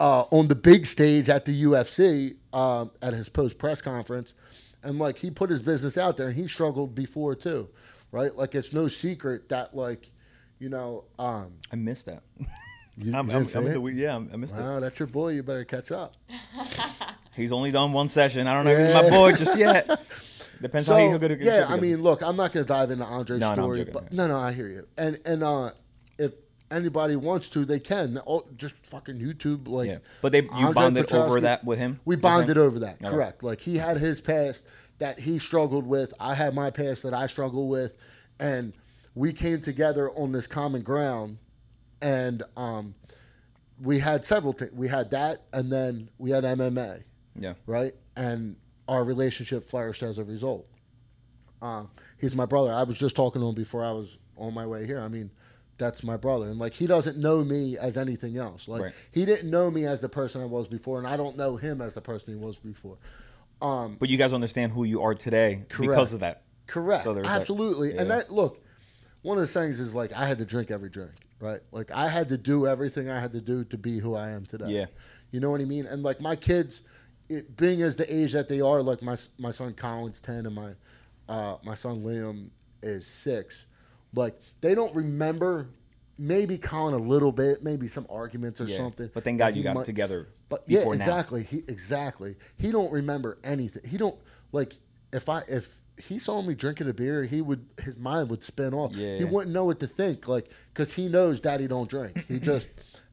uh, on the big stage at the UFC um, at his post press conference, and like he put his business out there, and he struggled before too, right? Like it's no secret that like, you know, um, I missed that. you, I'm, you I'm, I'm the, yeah, I missed it. Wow, that's your boy. You better catch up. He's only done one session. I don't know if he's my boy just yet. Depends So on how you good. yeah, I mean, look, I'm not going to dive into Andre's No, no, story, joking, but yeah. no, no, I hear you. And and uh, anybody wants to, they can. Oh, just fucking YouTube, like. yeah, but they you Andre bonded over that with him. We bonded over that. Okay. Correct. Like he had his past that he struggled with. I had my past that I struggled with, and we came together on this common ground, and um, we had several things. We had that, and then we had MMA Yeah, right? And our relationship flourished as a result. Uh, he's my brother. I was just talking to him before I was on my way here. I mean, that's my brother, and like he doesn't know me as anything else. Like Right. he didn't know me as the person I was before, and I don't know him as the person he was before. Um, but you guys understand who you are today because of that. Correct. So there's that- Absolutely. And that look, one of the things is like I had to drink every drink, right? Like I had to do everything I had to do to be who I am today. Yeah. You know what I mean? And like my kids, it, being as the age that they are, like my my son Colin's ten and my uh, my son Liam is six. Like they don't remember. Maybe Colin a little bit, maybe some arguments or Yeah. something. But thank God you got might- together. but yeah, before now. exactly. He exactly. He don't remember anything. He don't like if I if he saw me drinking a beer, he would his mind would spin off. Yeah. He wouldn't know what to think, like because he knows Daddy don't drink. He just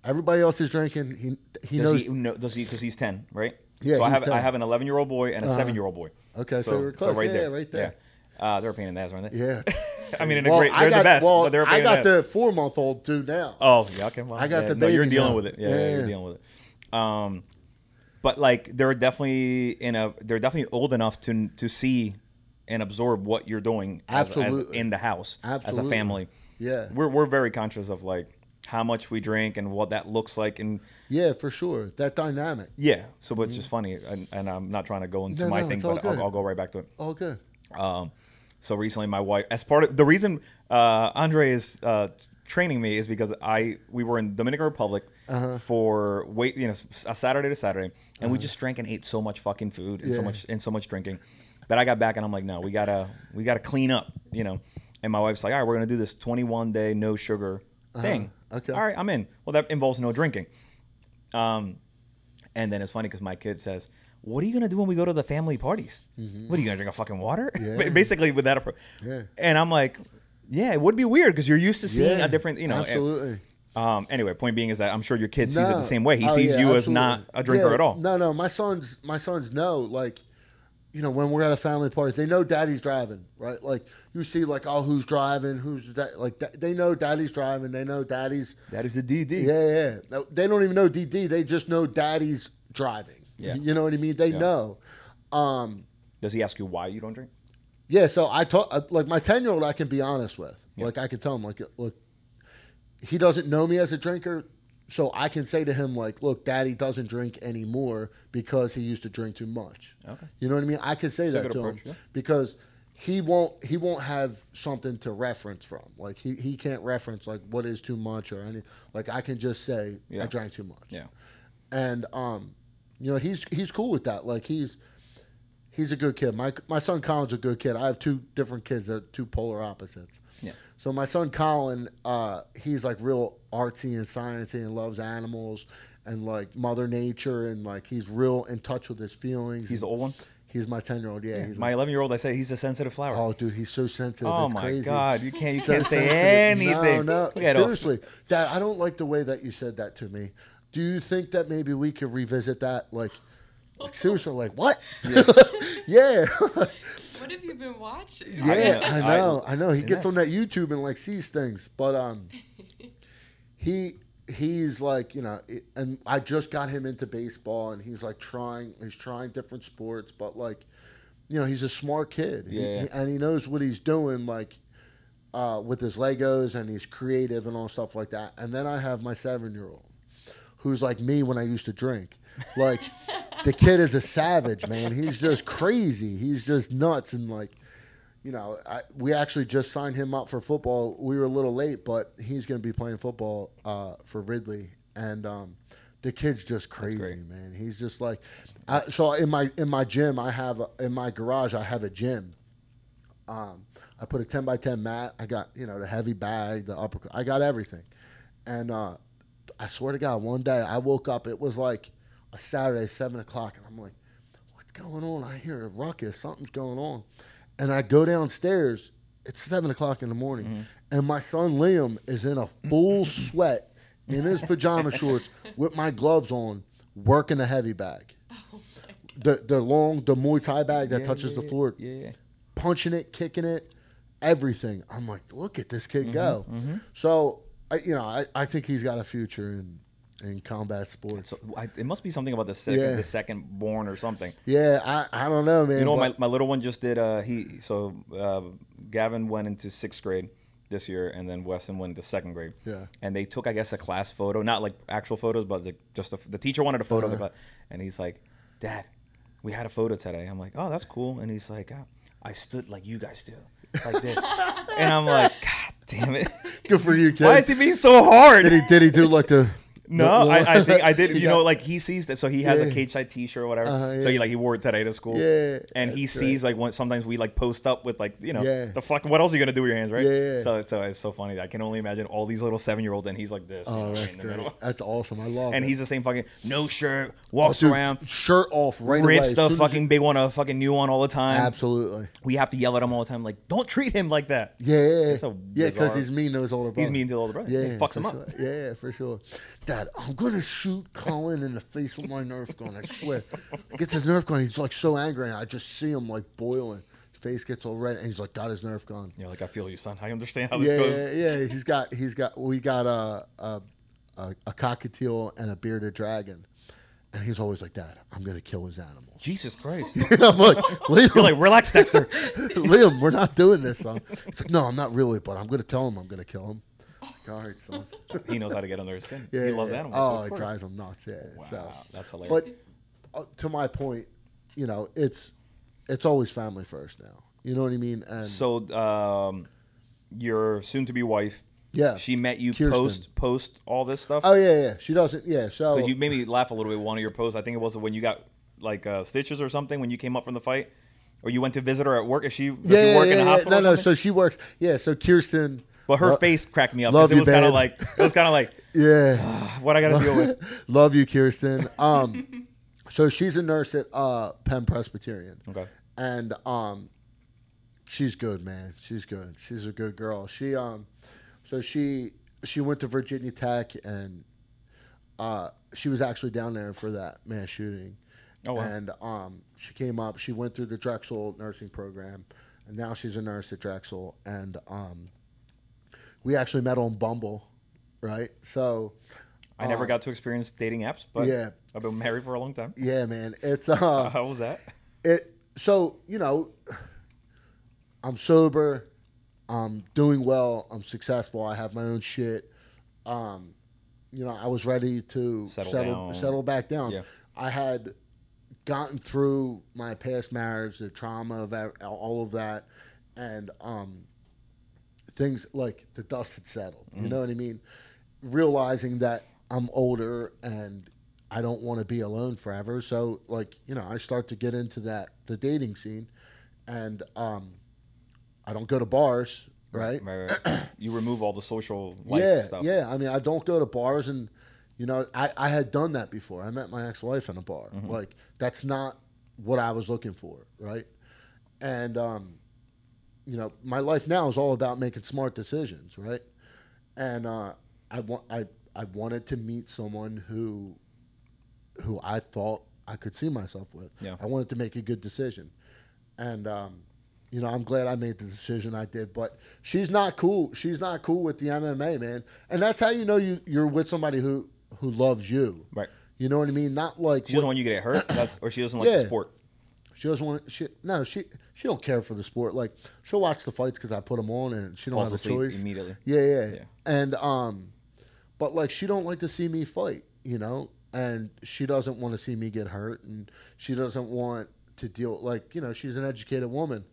everybody else is drinking. He he Does knows. he know? Does he? Because he's ten, right? Yeah, So I have 10. I have an eleven year old boy and a Uh-huh. seven year old boy. Okay, so we're close. Yeah, right there. Yeah. Uh, they're a pain in the ass, aren't they? yeah. I mean, in a great. They're got the best, well, but they're I got the four month old too now. Oh, yeah, okay. Well, I got yeah, the no, you're dealing now. with it. Yeah, Yeah, you're dealing with it. Um, but like they're definitely in a they're definitely old enough to to see and absorb what you're doing as, as in the house Absolutely. as a family. Yeah. We're we're very conscious of like how much we drink and what that looks like and Yeah, for sure. That dynamic. yeah. So it's just funny and, and I'm not trying to go into No, my no, thing, but I'll. I'll go right back to it. All good. Um, so recently, my wife, as part of the reason uh, Andre is uh, training me, is because I we were in Dominican Republic Uh-huh. for wait, you know, a Saturday to Saturday, and we just drank and ate so much fucking food and so much and so much drinking that I got back and I'm like, no, we gotta we gotta clean up, you know. And my wife's like, all right, we're gonna do this 21 day no sugar thing. Uh-huh. Okay. All right, I'm in. Well, that involves no drinking. Um, and then it's funny because my kid says, "What are you gonna do when we go to the family parties? What are you gonna drink a fucking water?" Mm-hmm. Yeah. Basically, with that approach. Yeah. And I'm like, "Yeah, it would be weird because you're used to seeing Yeah, a different, you know." and- Absolutely. um. Anyway, point being is that I'm sure your kid sees it the same way. He Oh, sees yeah, you as not a drinker Yeah, at all. No, no. My sons, my sons know like, you know, when we're at a family party, they know daddy's driving, right? Like you see, like, oh, who's driving? Who's that? Like they know daddy's driving. They know daddy's. That is the DD. Yeah, yeah. No, they don't even know DD. They just know daddy's driving. Yeah. You know what I mean? They Yeah. know. Um, Does he ask you why you don't drink? yeah, so I talk uh, like my ten year old. I can be honest with. Like I can tell him, like, look, he doesn't know me as a drinker, so I can say to him, like, look, Daddy doesn't drink anymore because he used to drink too much. Okay. You know what I mean? I can say a that to approach, him yeah. because he won't he won't have something to reference from. Like he, he can't reference like what is too much or any. Like I can just say Yeah. I drank too much Yeah. and um, you know he's he's cool with that. Like he's he's a good kid. My my son Colin's a good kid. I have two different kids that are two polar opposites. Yeah. So my son Colin, uh, he's like real artsy and sciencey and loves animals and like Mother Nature and like he's real in touch with his feelings. He's the old one. he's my ten year old. Yeah, he's My 11 year old, I say he's a sensitive flower. oh dude, he's so sensitive. Oh it's my crazy. god, you can't you So can't say anything. No, no, We had a- seriously, Dad. I don't like the way that you said that to me. Do you think that maybe we could revisit that? Like, like seriously, like what? Yeah, What have you been watching? yeah, know, I I- know, I know. He gets that on that YouTube and like sees things, but um, he he's like you know, it- and I just got him into baseball, and he's like trying, he's trying different sports, but like, you know, he's a smart kid, He- Yeah. he- and he knows what he's doing, like. Uh, with his Legos and he's creative and all stuff like that. And then I have my seven year old who's like me when I used to drink. Like the kid is a savage, man. He's just crazy. He's just nuts and like, you know, I, we actually just signed him up for football. We were a little late, but he's going to be playing football uh, for Ridley, and um, the kid's just crazy, man. He's just like, I, so in my in my gym, I have a, in my garage, I have a gym. Um, I put a ten by ten mat. I got you know the heavy bag, the upper. I got everything, and uh, I swear to God, one day I woke up. It was like a Saturday, seven o'clock, and I'm like, "What's going on?" I hear a ruckus. Something's going on, and I go downstairs. It's seven o'clock in the morning, and my son Liam is in a full sweat in his pajama shorts with my gloves on, working a heavy bag. The the long the Muay Thai bag that Yeah, touches yeah, the floor, Yeah, yeah. punching it, kicking it, everything. I'm like, look at this Mm-hmm, kid go. So, I, you know, I, I think he's got a future in in combat sports. So I, it must be something about the second, Yeah. the second born or something. yeah, I, I don't know, man. You know, my, but- my little one just did. Uh, he so uh, Gavin went into sixth grade this year, and then Weston went into second grade. Yeah. And they took, I guess, a class photo, not like actual photos, but the, just a, the teacher wanted a photo Uh-huh. and he's like, "Dad, we had a photo today." I'm like, "Oh, that's cool," and he's like, "Ah, "I stood like you guys do, like this," and I'm like, "God damn it! good for you, kid. Why is he being so hard?" did he did he do like the? No, I, I think I did. You know, like he sees that, so he has a Yeah. cage side T-shirt or whatever. Uh-huh, So he yeah. like he wore it today to school. Yeah, and he sees like when sometimes we like post up with like you know Yeah. the fuck. What else are you gonna do with your hands, right? Yeah. So so it's so funny. I can only imagine all these little seven year olds and he's like this. you know, Oh, right that's in great. That's awesome. I love And it. he's the same fucking no shirt, Oh, walks dude, around, shirt off right rips as the soon fucking big one, a fucking new one all the time. Absolutely. We have to yell at him all the time, like don't treat him like that. Yeah, yeah, yeah. Because he's mean to his older brother. He's mean to all the older brother. Yeah, fucks him up. Yeah, yeah, for sure. Dad, I'm gonna shoot Colin in the face with my Nerf gun. I swear. Gets his Nerf gun. He's like so angry, and I just see him like boiling. His face gets all red, and he's like, got his Nerf gun. You're like I feel you, son. I understand how this Yeah, goes. yeah, yeah. He's got, he's got. We got a a, a, a cockatiel and a bearded dragon, and he's always like, "Dad, I'm gonna kill his animals." Jesus Christ. I'm like, Liam, You're like, relax, Dexter. Liam, we're not doing this, son. He's like, no, I'm not really, but I'm gonna tell him I'm gonna kill him. Son. he knows how to get under his skin. Yeah, he loves yeah. animals. Oh, it drives him nuts. Yeah. Wow, So, that's hilarious. but uh, to my point, you know, it's it's always family first now. You know what I mean? And So, um, your soon-to-be wife, yeah, she met you Kirsten. post post all this stuff. Oh yeah, yeah. She doesn't. Yeah. So you made me laugh a little bit. One of your posts, I think it was when you got like uh, stitches or something when you came up from the fight, or you went to visit her at work. Is she? Does yeah, she yeah, work yeah, in the yeah. hospital? No, no. So she works. Yeah. So Kirsten. But her lo- face cracked me up because it was kind of like it was kind of like Yeah. what I got to deal with. Love you, Kirsten. Um, so she's a nurse at uh, Penn Presbyterian. Okay. and um she's good man she's good she's a good girl she um so she she went to virginia tech and uh she was actually down there for that mass shooting Oh wow. and um she came up she went through the drexel nursing program and now she's a nurse at drexel and um we actually met on bumble right so I never uh, got to experience dating apps, but yeah. I've been married for a long time. yeah man it's uh How was that? it so you know i'm sober i'm doing well i'm successful i have my own shit um you know i was ready to Settle settle settle, back down Yeah. i had gotten through my past marriage the trauma of all of that and um things like the dust had settled Mm-hmm. you know what i mean realizing that i'm older and I don't want to be alone forever. So like, you know, I start to get into that the dating scene and um I don't go to bars, right? Right, right, you remove all the social life yeah, stuff. yeah. I mean, I don't go to bars and you know, I I had done that before. I met my ex-wife in a bar. Mm-hmm. Like that's not what I was looking for, right? And um you know, my life now is all about making smart decisions, right? And uh I want I I wanted to meet someone who who I thought I could see myself with. Yeah. I wanted to make a good decision. And um, you know, I'm glad I made the decision I did. But she's not cool. She's not cool with the MMA, man. And that's how you know you you're with somebody who who loves you. Right. You know what I mean? Not like She doesn't what- want you to get hurt. That's or she doesn't like Yeah. the sport. She doesn't want she no she she don't care for the sport. Like she'll watch the fights because I put them on and she don't Falls have a choice. immediately. Yeah, yeah, Yeah. And um, but like she don't like to see me fight, you know, and she doesn't want to see me get hurt, and she doesn't want to deal like you know she's an educated woman,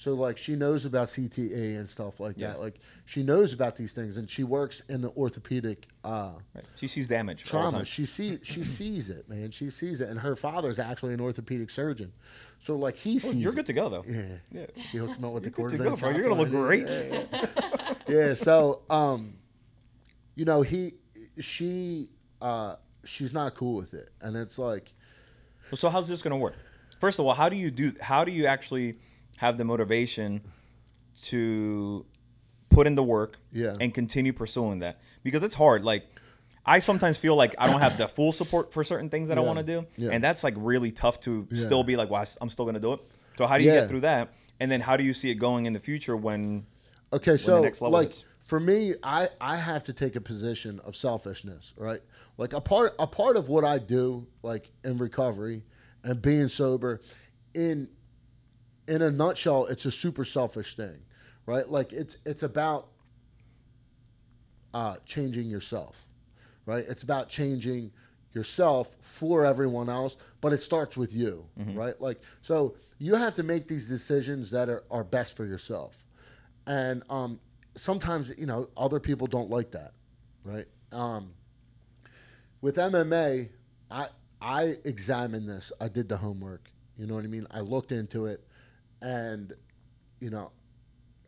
so like she knows about CTE and stuff like Yeah. that. Like she knows about these things, and she works in the orthopedic uh, Right. She sees damage. all the trauma. time. She sees she sees it, man. She sees it, and her father's actually an orthopedic surgeon, so like he Oh, sees. you're it. good to go though. Yeah. Yeah. He hooks me up with the You're good to cortisone go, bro. You're gonna look great. Yeah, yeah. Yeah, So, um, you know, he, she, uh, she's not cool with it, and it's like, So how's this gonna work? First of all, how do you do? How do you actually have the motivation to put in the work Yeah. and continue pursuing that? Because it's hard. Like I sometimes feel like I don't have the full support for certain things that I want to do, Yeah. and that's like really tough to Yeah. still be like, well, I'm still gonna do it. So how do you Yeah. get through that? And then how do you see it going in the future when? okay, so next level like hits. for me, I I have to take a position of selfishness, right? Like a part a part of what I do, like in recovery and being sober, in in a nutshell, it's a super selfish thing, right? Like it's it's about uh, changing yourself, right? It's about changing yourself for everyone else, but it starts with you, right? Like so, you have to make these decisions that are, are best for yourself, and um, sometimes you know other people don't like that, right? Um, with MMA, I I examined this. I did the homework. You know what I mean? I looked into it, and you know.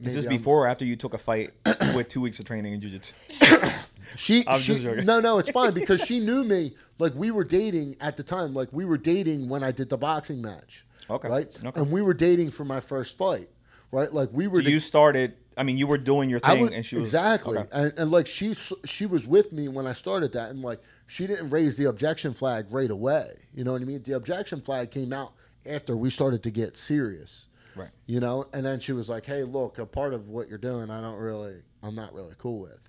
Is this maybe I'm- before or after you took a fight with two weeks of training in jiu-jitsu? She, I'm she just joking. no, no, it's fine because she knew me. Like we were dating at the time. Like we were dating when I did the boxing match. Okay, Right. okay. And we were dating for my first fight. Right. Like we were. So you started. I mean, you were doing your thing, was- and she was exactly, okay. and, and like she she was with me when I started that, and like she didn't raise the objection flag right away. You know what I mean? The objection flag came out after we started to get serious. Right. You know, and then she was like, "Hey, look, a part of what you're doing, I don't really, I'm not really cool with."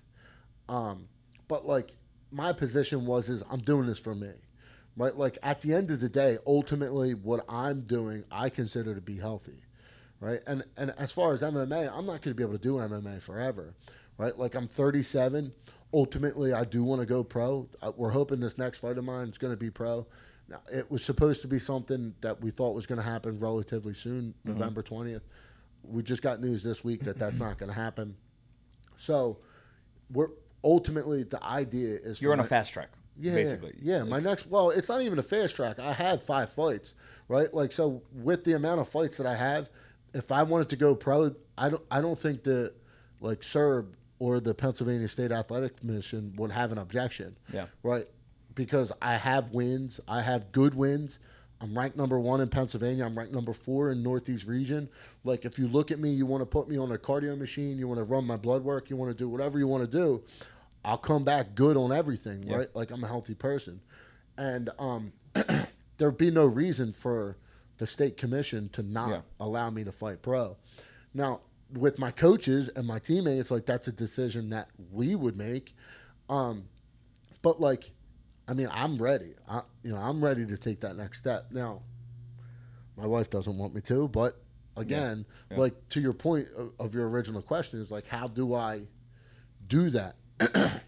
Um, but like my position was, is I'm doing this for me, right? Like at the end of the day, ultimately, what I'm doing, I consider to be healthy, right? And and as far as MMA, I'm not going to be able to do MMA forever, right? Like I'm 37. Ultimately, I do want to go pro. Uh, We're hoping this next fight of mine is going to be pro. Now, it was supposed to be something that we thought was going to happen relatively soon, mm-hmm. November 20th. We just got news this week that that's not going to happen. So, we're ultimately the idea is You're on a fast track, yeah, basically. Yeah, my next. Well, it's not even a fast track. I have five fights, right? Like so, with the amount of fights that I have, if I wanted to go pro, I don't. I don't think that like Serb or the Pennsylvania State Athletic Commission would have an objection. Yeah. Right. Because I have wins. I have good wins. I'm ranked number one in Pennsylvania. I'm ranked number four in Northeast region. Like, if you look at me, you want to put me on a cardio machine, you want to run my blood work, you want to do whatever you want to do, I'll come back good on everything, Yeah. right? Like, I'm a healthy person. And um, there'd be no reason for the state commission to not Yeah. allow me to fight pro. Now, with my coaches and my teammates, like, that's a decision that we would make. Um, but like i mean i'm ready. I, you know i'm ready to take that next step. Now my wife doesn't want me to but again Yeah. like to your point of, of your original question is like how do i do that?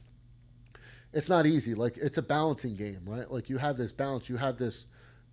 It's not easy. Like it's a balancing game right? Like you have this balance. You have this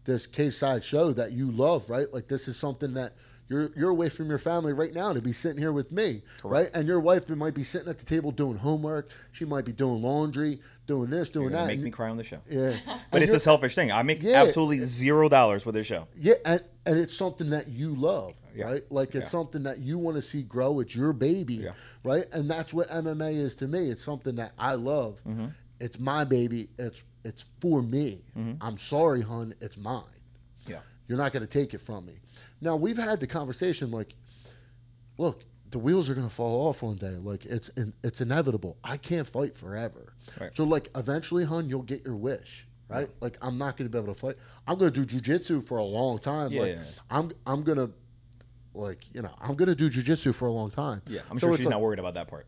this cage side show that you love right? Like this is something that you're you're away from your family right now to be sitting here with me right and your wife might be sitting at the table doing homework she might be doing laundry doing this doing that make and me cry on the show. yeah But And it's a selfish thing. I make Yeah. absolutely zero dollars for this show. yeah, and, and it's something that you love, Yeah. right? Like it's Yeah. something that you want to see grow. It's your baby, right? And that's what MMA is to me. It's something that I love. Mm-hmm. It's my baby. It's it's for me. I'm sorry, hun. It's mine. Yeah. You're not going to take it from me. Now we've had the conversation. Like, look, the wheels are going to fall off one day. Like it's in, it's inevitable. I can't fight forever. Right. So like eventually, hun, you'll get your wish. Right? Like I'm not going to be able to fight. I'm going to do jujitsu for a long time. Yeah, like yeah, yeah. I'm I'm going to like you know I'm going to do jujitsu for a long time. Yeah. I'm So sure she's like- not worried about that part.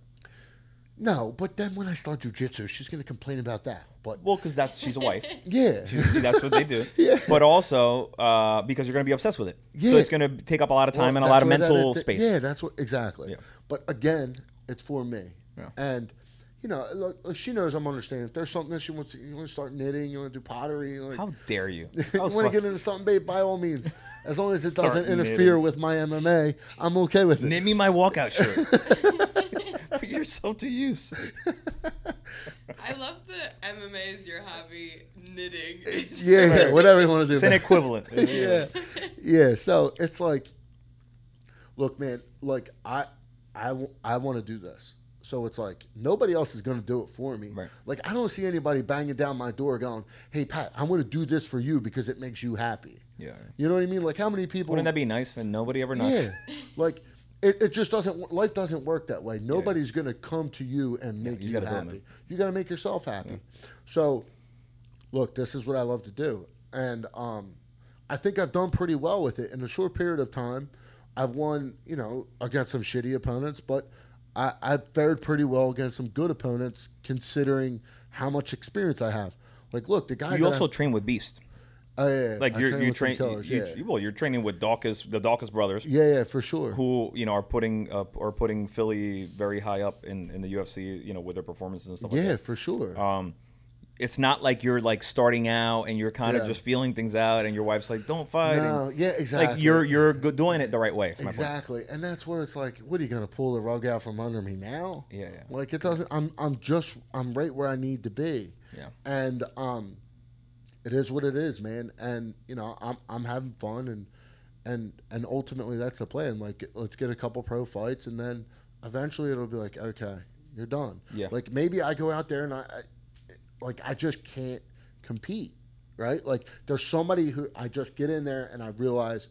No, but then when I start jujitsu, she's going to complain about that. But Well, because that's she's a wife. yeah, that's what they do. Yeah. But also uh, because you're going to be obsessed with it. Yeah. So it's going to take up a lot of time Well, and a lot of where that mental space. Yeah, that's what exactly. Yeah. But again, it's for me. Yeah. And you know, she knows I'm understanding. If there's something that she wants, to, you want to start knitting, you want to do pottery, like, How dare you? you want to get into something, babe, by all means. As long as it doesn't interfere knitting. with my MMA, I'm okay with it. Knit me my walkout shirt. Put yourself to use. I love the MMA is your hobby, knitting. Yeah, yeah, whatever you want to do. It's an babe. equivalent. yeah, yeah. So it's like, look, man. Like I, I, I want to do this. So it's like nobody else is going to do it for me. Right. Like I don't see anybody banging down my door going, "Hey, Pat, I want to do this for you because it makes you happy." Yeah. You know what I mean? Like how many people? Wouldn't that be nice when nobody ever knocks? Yeah. like it, it just doesn't. Life doesn't work that way. Nobody's going to come to you and make you you, gotta happy. you got to make yourself happy. So, look, this is what I love to do, and um, I think I've done pretty well with it in a short period of time. I've won, you know, against some shitty opponents, but I, I've fared pretty well against some good opponents, considering how much experience I have. Like, look, the guys. You also I- train with Beast. Oh, yeah, Like I you're train you train killers, you, yeah. you- well you're training with Dawkins the Dawkins brothers yeah, yeah, for sure. who you know are putting up or putting Philly very high up in, in the UFC you know with their performances and stuff like yeah, that. for sure. Um, it's not like you're like starting out and you're kind Yeah. of just feeling things out and your wife's like don't fight. No, and- yeah, exactly. Like you're you're doing it the right way. point. Exactly, and that's where it's like, what are you gonna pull the rug out from under me now? Yeah, yeah. Like it doesn't. I'm I'm just I'm right where I need to be. Yeah. And um, it is what it is, man. And you know, I'm I'm having fun, and and and ultimately that's the plan. Like, let's get a couple pro fights, and then eventually it'll be like, okay, you're done. Yeah. Like maybe I go out there and I, I like I just can't compete, right? Like there's somebody who I just get in there and I realize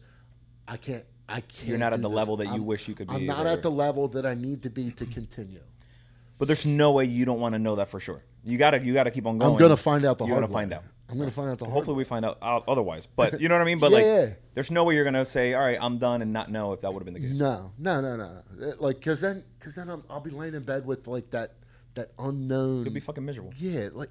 I can't. I can't. You're not at the this. level that you I'm- wish you could be, I'm not at the level that I need to be to continue. But there's no way you don't want to know that for sure. You gotta you gotta keep on going. I'm gonna find out the You're hard gonna find way. out. I'm gonna find out the Hopefully we find out otherwise. But you know what I mean. But Yeah, like, yeah. there's no way you're gonna say, all right, I'm done, and not know if that would have been the case. No, no, no, no, no. It- Like, cause then, cause then I'm, I'll be laying in bed with like that, that unknown. You'll be fucking miserable. yeah, like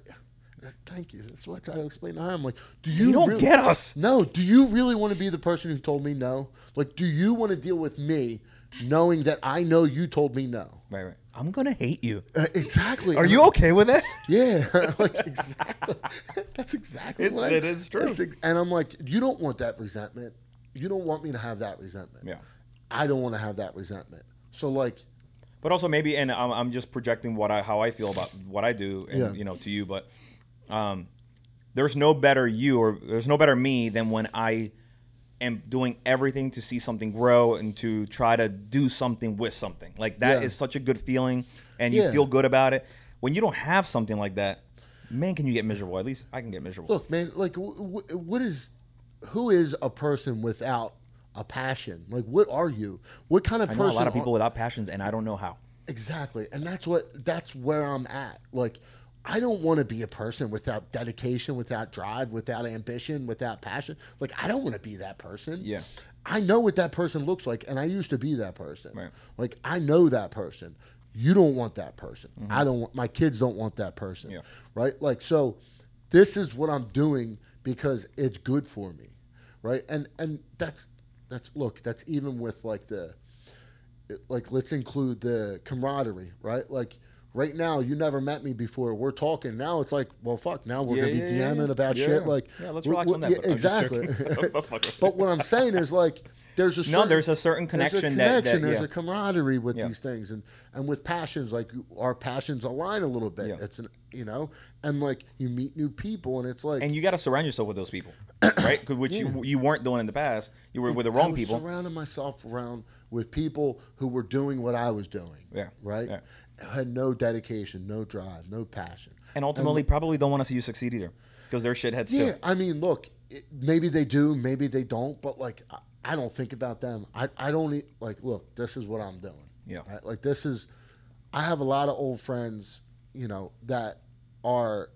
thank you. That's what I try to explain to her. I'm like, do you, You don't really- get us. No, do you really want to be the person who told me no? Like, do you want to deal with me knowing that I know you told me no? Right, right. I'm gonna hate you. Uh, exactly. Are you okay with that? Yeah, like exactly. That's exactly It's- what I- it is true. ex- and I'm like, you don't want that resentment. You don't want me to have that resentment. Yeah. I don't want to have that resentment. So like, But also maybe, and I'm, I'm just projecting what I how I feel about what I do, and Yeah. you know, to you. But um, there's no better you, or there's no better me than when I am doing everything to see something grow and to try to do something with something. Like that is Yeah. such a good feeling, and you Yeah. feel good about it. When you don't have something like that, man, can you get miserable? At least I can get miserable. look, man, like, w- w- what is, who is a person without a passion? Like, what are you? What kind of I person? a lot of are- people without passions, and I don't know how. Exactly. And that's what that's where I'm at. Like I don't want to be a person without dedication, without drive, without ambition, without passion. Like I don't want to be that person. Yeah. I know what that person looks like and I used to be that person. Right. Like I know that person. You don't want that person. I don't want my kids don't want that person. Mm-hmm. Yeah. Right? Like so this is what I'm doing because it's good for me. Right? And and that's that's look, that's even with like the like let's include the camaraderie, right? Like right now, you never met me before. We're talking now. It's like, well, fuck. Now we're Yeah, gonna be yeah, DMing yeah. about shit. Like, Yeah, let's relax on that, yeah, but I'm exactly. but what I'm saying is like, there's a No, certain, there's a certain connection. there's a connection that- that- there's a camaraderie with these things, and and with passions, like our passions align a little bit. It's an you know, and like you meet new people, and it's like and you got to surround yourself with those people, right? Which you you weren't doing in the past. You were with the wrong people. Surrounding myself around with people who were doing what I was doing. Yeah, Right. Yeah. Had no dedication, no drive, no passion. and ultimately, probably don't want to see you succeed either, because they're shitheads Yeah, too. I mean, look, it, maybe they do, maybe they don't, but like, I, I don't think about them. I, I don't e- like. Look, this is what I'm doing. Yeah. right? Like this is, I have a lot of old friends, you know, that are,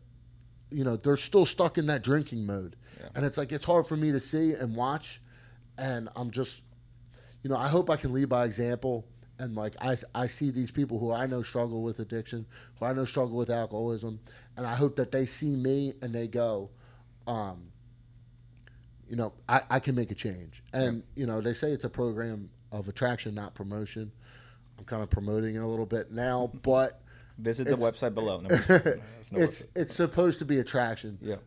you know, they're still stuck in that drinking mode, Yeah. and it's like it's hard for me to see and watch, and I'm just, you know, I hope I can lead by example. And like I, I see these people who I know struggle with addiction, who I know struggle with alcoholism, and I hope that they see me and they go, um, you know, I, I can make a change. And, you know, they say it's a program of attraction, not promotion. I'm kind of promoting it a little bit now, but Visit the website below. No, no it's website. it's supposed to be attraction. yeah.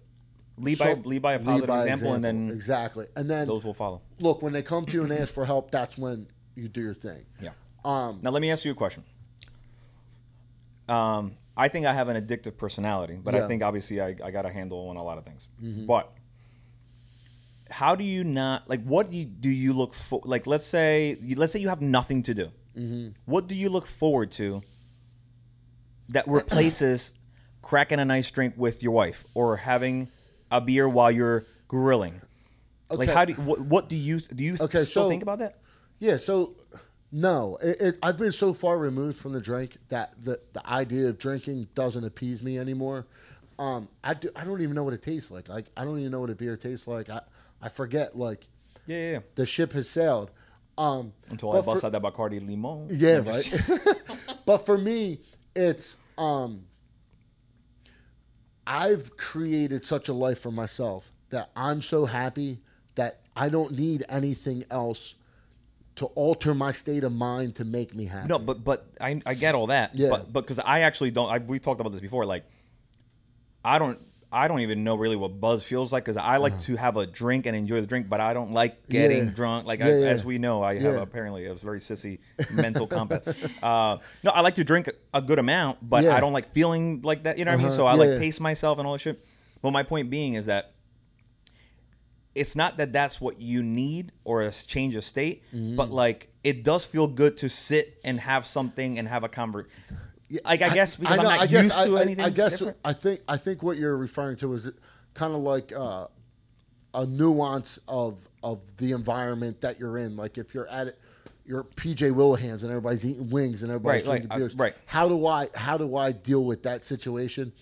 Lead by So- lead by a positive by example, and then exactly. And then those will follow. look, when they come to you and ask for help, that's when you do your thing. Yeah. Um, Now let me ask you a question. Um, I think I have an addictive personality, but I Yeah. Mm-hmm. think obviously I, I got a handle on a lot of things. But how do you not like? What do you, do you look for? Like, let's say you, let's say you have nothing to do. Mm-hmm. What do you look forward to that replaces cracking a nice drink with your wife or having a beer while you're grilling? Like, how do you, what, what do you do? You Okay, still so- think about that? Yeah, so no, it, it, I've been so far removed from the drink that the, the idea of drinking doesn't appease me anymore. Um, I, do, I don't even know what it tastes like. Like I don't even know what a beer tastes like. I, I forget. Like Yeah, yeah. yeah. the ship has sailed. Um, Until but I bust for- out that Bacardi Limon. Yeah, right. but for me, it's um, I've created such a life for myself that I'm so happy that I don't need anything else to alter my state of mind to make me happy. No, but but I I get all that. Yeah. But but because I actually don't. I, we talked about this before. Like, I don't. I don't even know really what buzz feels like because I like to have a drink and enjoy the drink, but I don't like getting Uh-huh. Yeah. drunk. Like Yeah, I, yeah. as we know, I have apparently a very sissy mental compass. Uh, no, I like to drink a good amount, but. I don't like feeling like that. You know what I mean? Uh-huh. So I like pace myself and all that shit. But my point being is that it's not that that's what you need or a change of state, Mm-hmm. but like it does feel good to sit and have something and have a convert. Like I guess because I, am not guess, used to I, I- anything. I guess different. I think I think what you're referring to is kind of like uh, a nuance of of the environment that you're in. Like if you're at it, you're PJ Whelihans and everybody's eating wings and everybody's Right, drinking like, uh, beers. right. How do I how do I deal with that situation?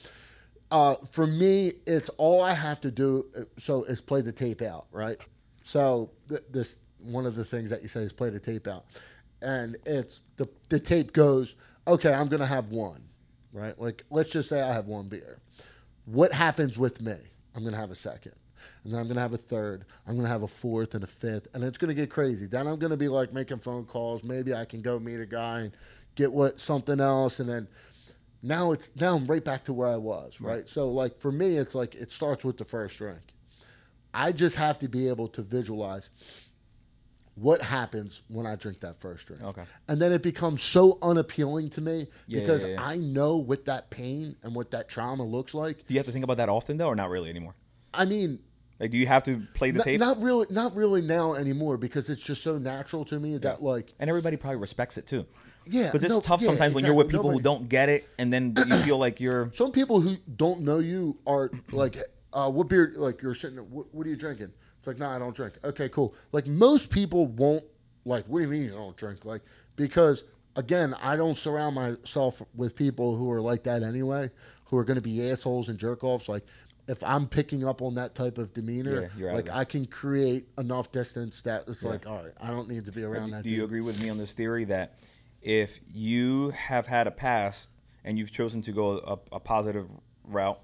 Uh, for me, it's all I have to do. uh, So is play the tape out, right? So th- this one of the things that you say is play the tape out, and it's the the tape goes. Okay, I'm gonna have one, right? Like let's just say I have one beer. what happens with me? I'm gonna have a second. And then I'm gonna have a third. I'm gonna have a fourth and a fifth, and it's gonna get crazy. Then I'm gonna be like making phone calls. Maybe I can go meet a guy and get what something else, and then now it's now I'm right back to where I was. Right. So like for me, it's like it starts with the first drink. I just have to be able to visualize what happens when I drink that first drink. Okay. And then it becomes so unappealing to me Yeah, because yeah, yeah. I know what that pain and what that trauma looks like. Do you have to think about that often though, or not really anymore? I mean, Like, do you have to play the not, tape? not really, not really now anymore because it's just so natural to me that like, and everybody probably respects it too. Yeah, Because it's no, tough yeah, sometimes when you're with exactly. people who don't get it, and then you feel like you're. Some people who don't know you are like, uh, what beer? Like you're sitting. What, what are you drinking? It's like, no, I don't drink. Okay, cool. Like most people won't. Like, what do you mean you don't drink? Like because again, I don't surround myself with people who are like that anyway, who are going to be assholes and jerk offs. Like. If I'm picking up on that type of demeanor, Yeah, like. I can create enough distance that it's Yeah. like, all right, I don't need to be around that. Do you agree with me on this theory that if you have had a past and you've chosen to go a, a positive route,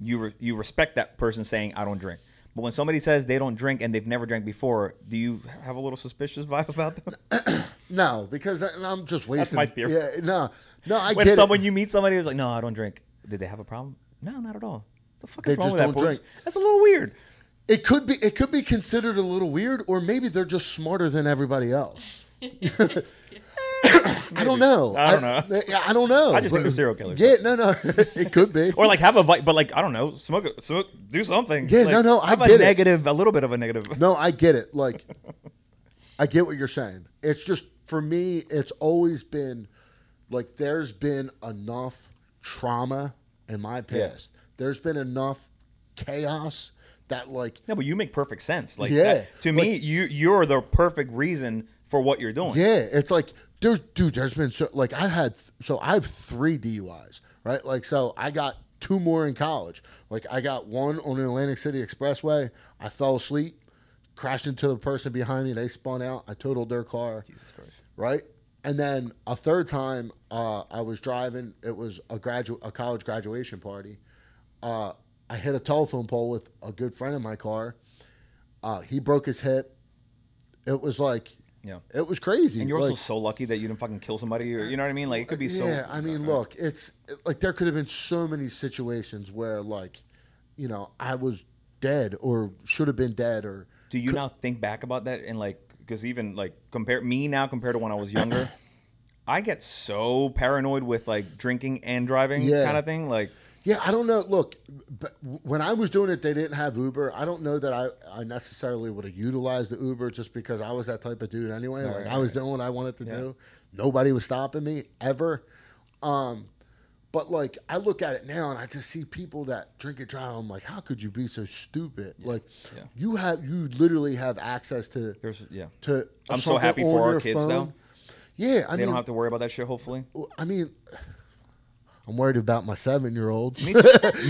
you re, you respect that person saying I don't drink. But when somebody says they don't drink and they've never drank before, do you have a little suspicious vibe about them? No, because that- I'm just wasting. That's my theory. Yeah, no, no, I when get someone it. you meet somebody who's like, "No, I don't drink," did they have a problem? No, not at all. What the fuck They is wrong with that don't person? drink. That's a little weird. It could be it could be considered a little weird, or maybe they're just smarter than everybody else. I don't know. I don't know. I, I don't know. I just think they're serial killers. Yeah, no, no, it could be. Or like have a but like I don't know, smoke, smoke, do something. Yeah, Like, no, no, I have get a it. negative, a little bit of a negative. no, I get it. Like, I get what you're saying. It's just for me, it's always been like there's been enough trauma in my Yeah. past. There's been enough chaos that like No, but you make perfect sense. Like Yeah, that, to me, you you're the perfect reason for what you're doing. Yeah, it's like there's dude. There's been so like I've had so I have three DUIs, right? Like so I got two more in college. Like I got one on the Atlantic City Expressway. I fell asleep, crashed into the person behind me. They spun out. I totaled their car. Jesus Christ. Right, and then a third time uh, I was driving. It was a graduate a college graduation party. Uh, I hit a telephone pole with a good friend in my car. Uh, he broke his hip. It was like Yeah. it was crazy. And you're also so lucky that you didn't fucking kill somebody, or you know what I mean? Like it could be so. Yeah, I mean, look, it's like there could have been so many situations where, like, you know, I was dead or should have been dead or. Do you now think back about that and like because even like compare me now compared to when I was younger, I get so paranoid with like drinking and driving Yeah. kind of thing. Like Yeah, I don't know. Look, but when I was doing it, they didn't have Uber. I don't know that I, I necessarily would have utilized the Uber just because I was that type of dude anyway. Right, like right, I was right. doing what I wanted to Yeah. do. Nobody was stopping me ever. Um, but like I look at it now and I just see people that drink and drive. I'm like, how could you be so stupid? Like yeah. you have you literally have access to there's yeah. to. I'm so happy for our kids phone. though. Yeah, I They mean, don't have to worry about that shit. Hopefully. I mean, I'm worried about my seven year old. Me too.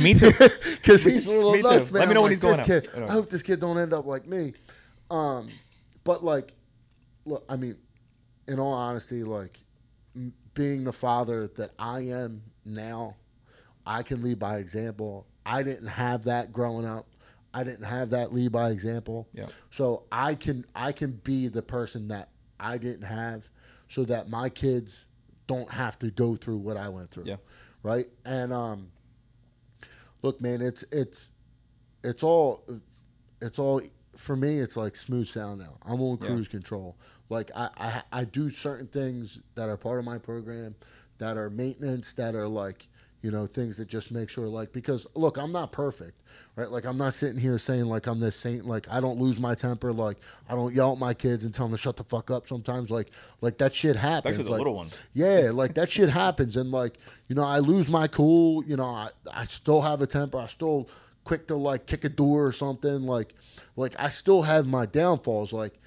Me too. because he's a little Me too. nuts, man. Let me know I'm when like, he's going this out. Kid, I. I hope this kid don't end up like me. Um, but like, look, I mean, in all honesty, like m- being the father that I am now, I can lead by example. I didn't have that growing up. I didn't have that lead by example. Yeah. So I can I can be the person that I didn't have, so that my kids don't have to go through what I went through. Yeah. Right. And um, look, man, it's it's it's all it's all for me. It's like smooth sound now. I'm on Yeah. cruise control. Like I, I I do certain things that are part of my program, that are maintenance, that are like you know things that just make sure like because look, I'm not perfect, right? Like I'm not sitting here saying like I'm this saint. Like I don't lose my temper. Like I don't yell at my kids and tell them to shut the fuck up. Sometimes like like that shit happens. Especially the like, little ones. yeah, like that shit happens, and like you know, I lose my cool. You know, I I still have a temper. I still quick to like kick a door or something. Like like I still have my downfalls. Like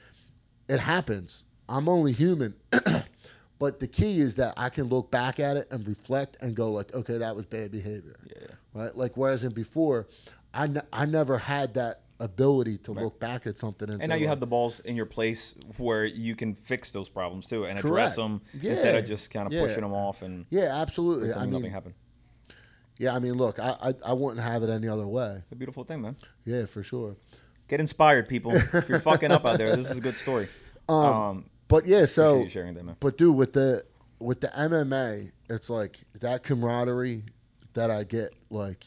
it happens. I'm only human. but the key is that I can look back at it and reflect and go like, okay, that was bad behavior. Yeah. Right. Like whereas in before, I I never had that ability to look back at something and, And say, now you like, have the balls in your place where you can fix those problems too and Correct. address them instead of just kind of Yeah. pushing them off and yeah, absolutely. I mean, nothing happened. yeah, I mean, look, I, I I wouldn't have it any other way. It's a beautiful thing, man. Yeah, for sure. Get inspired, people. if you're fucking up out there, this is a good story. Um, But yeah, so you sharing that, man. But dude, with the with the MMA, it's like that camaraderie that I get. Like,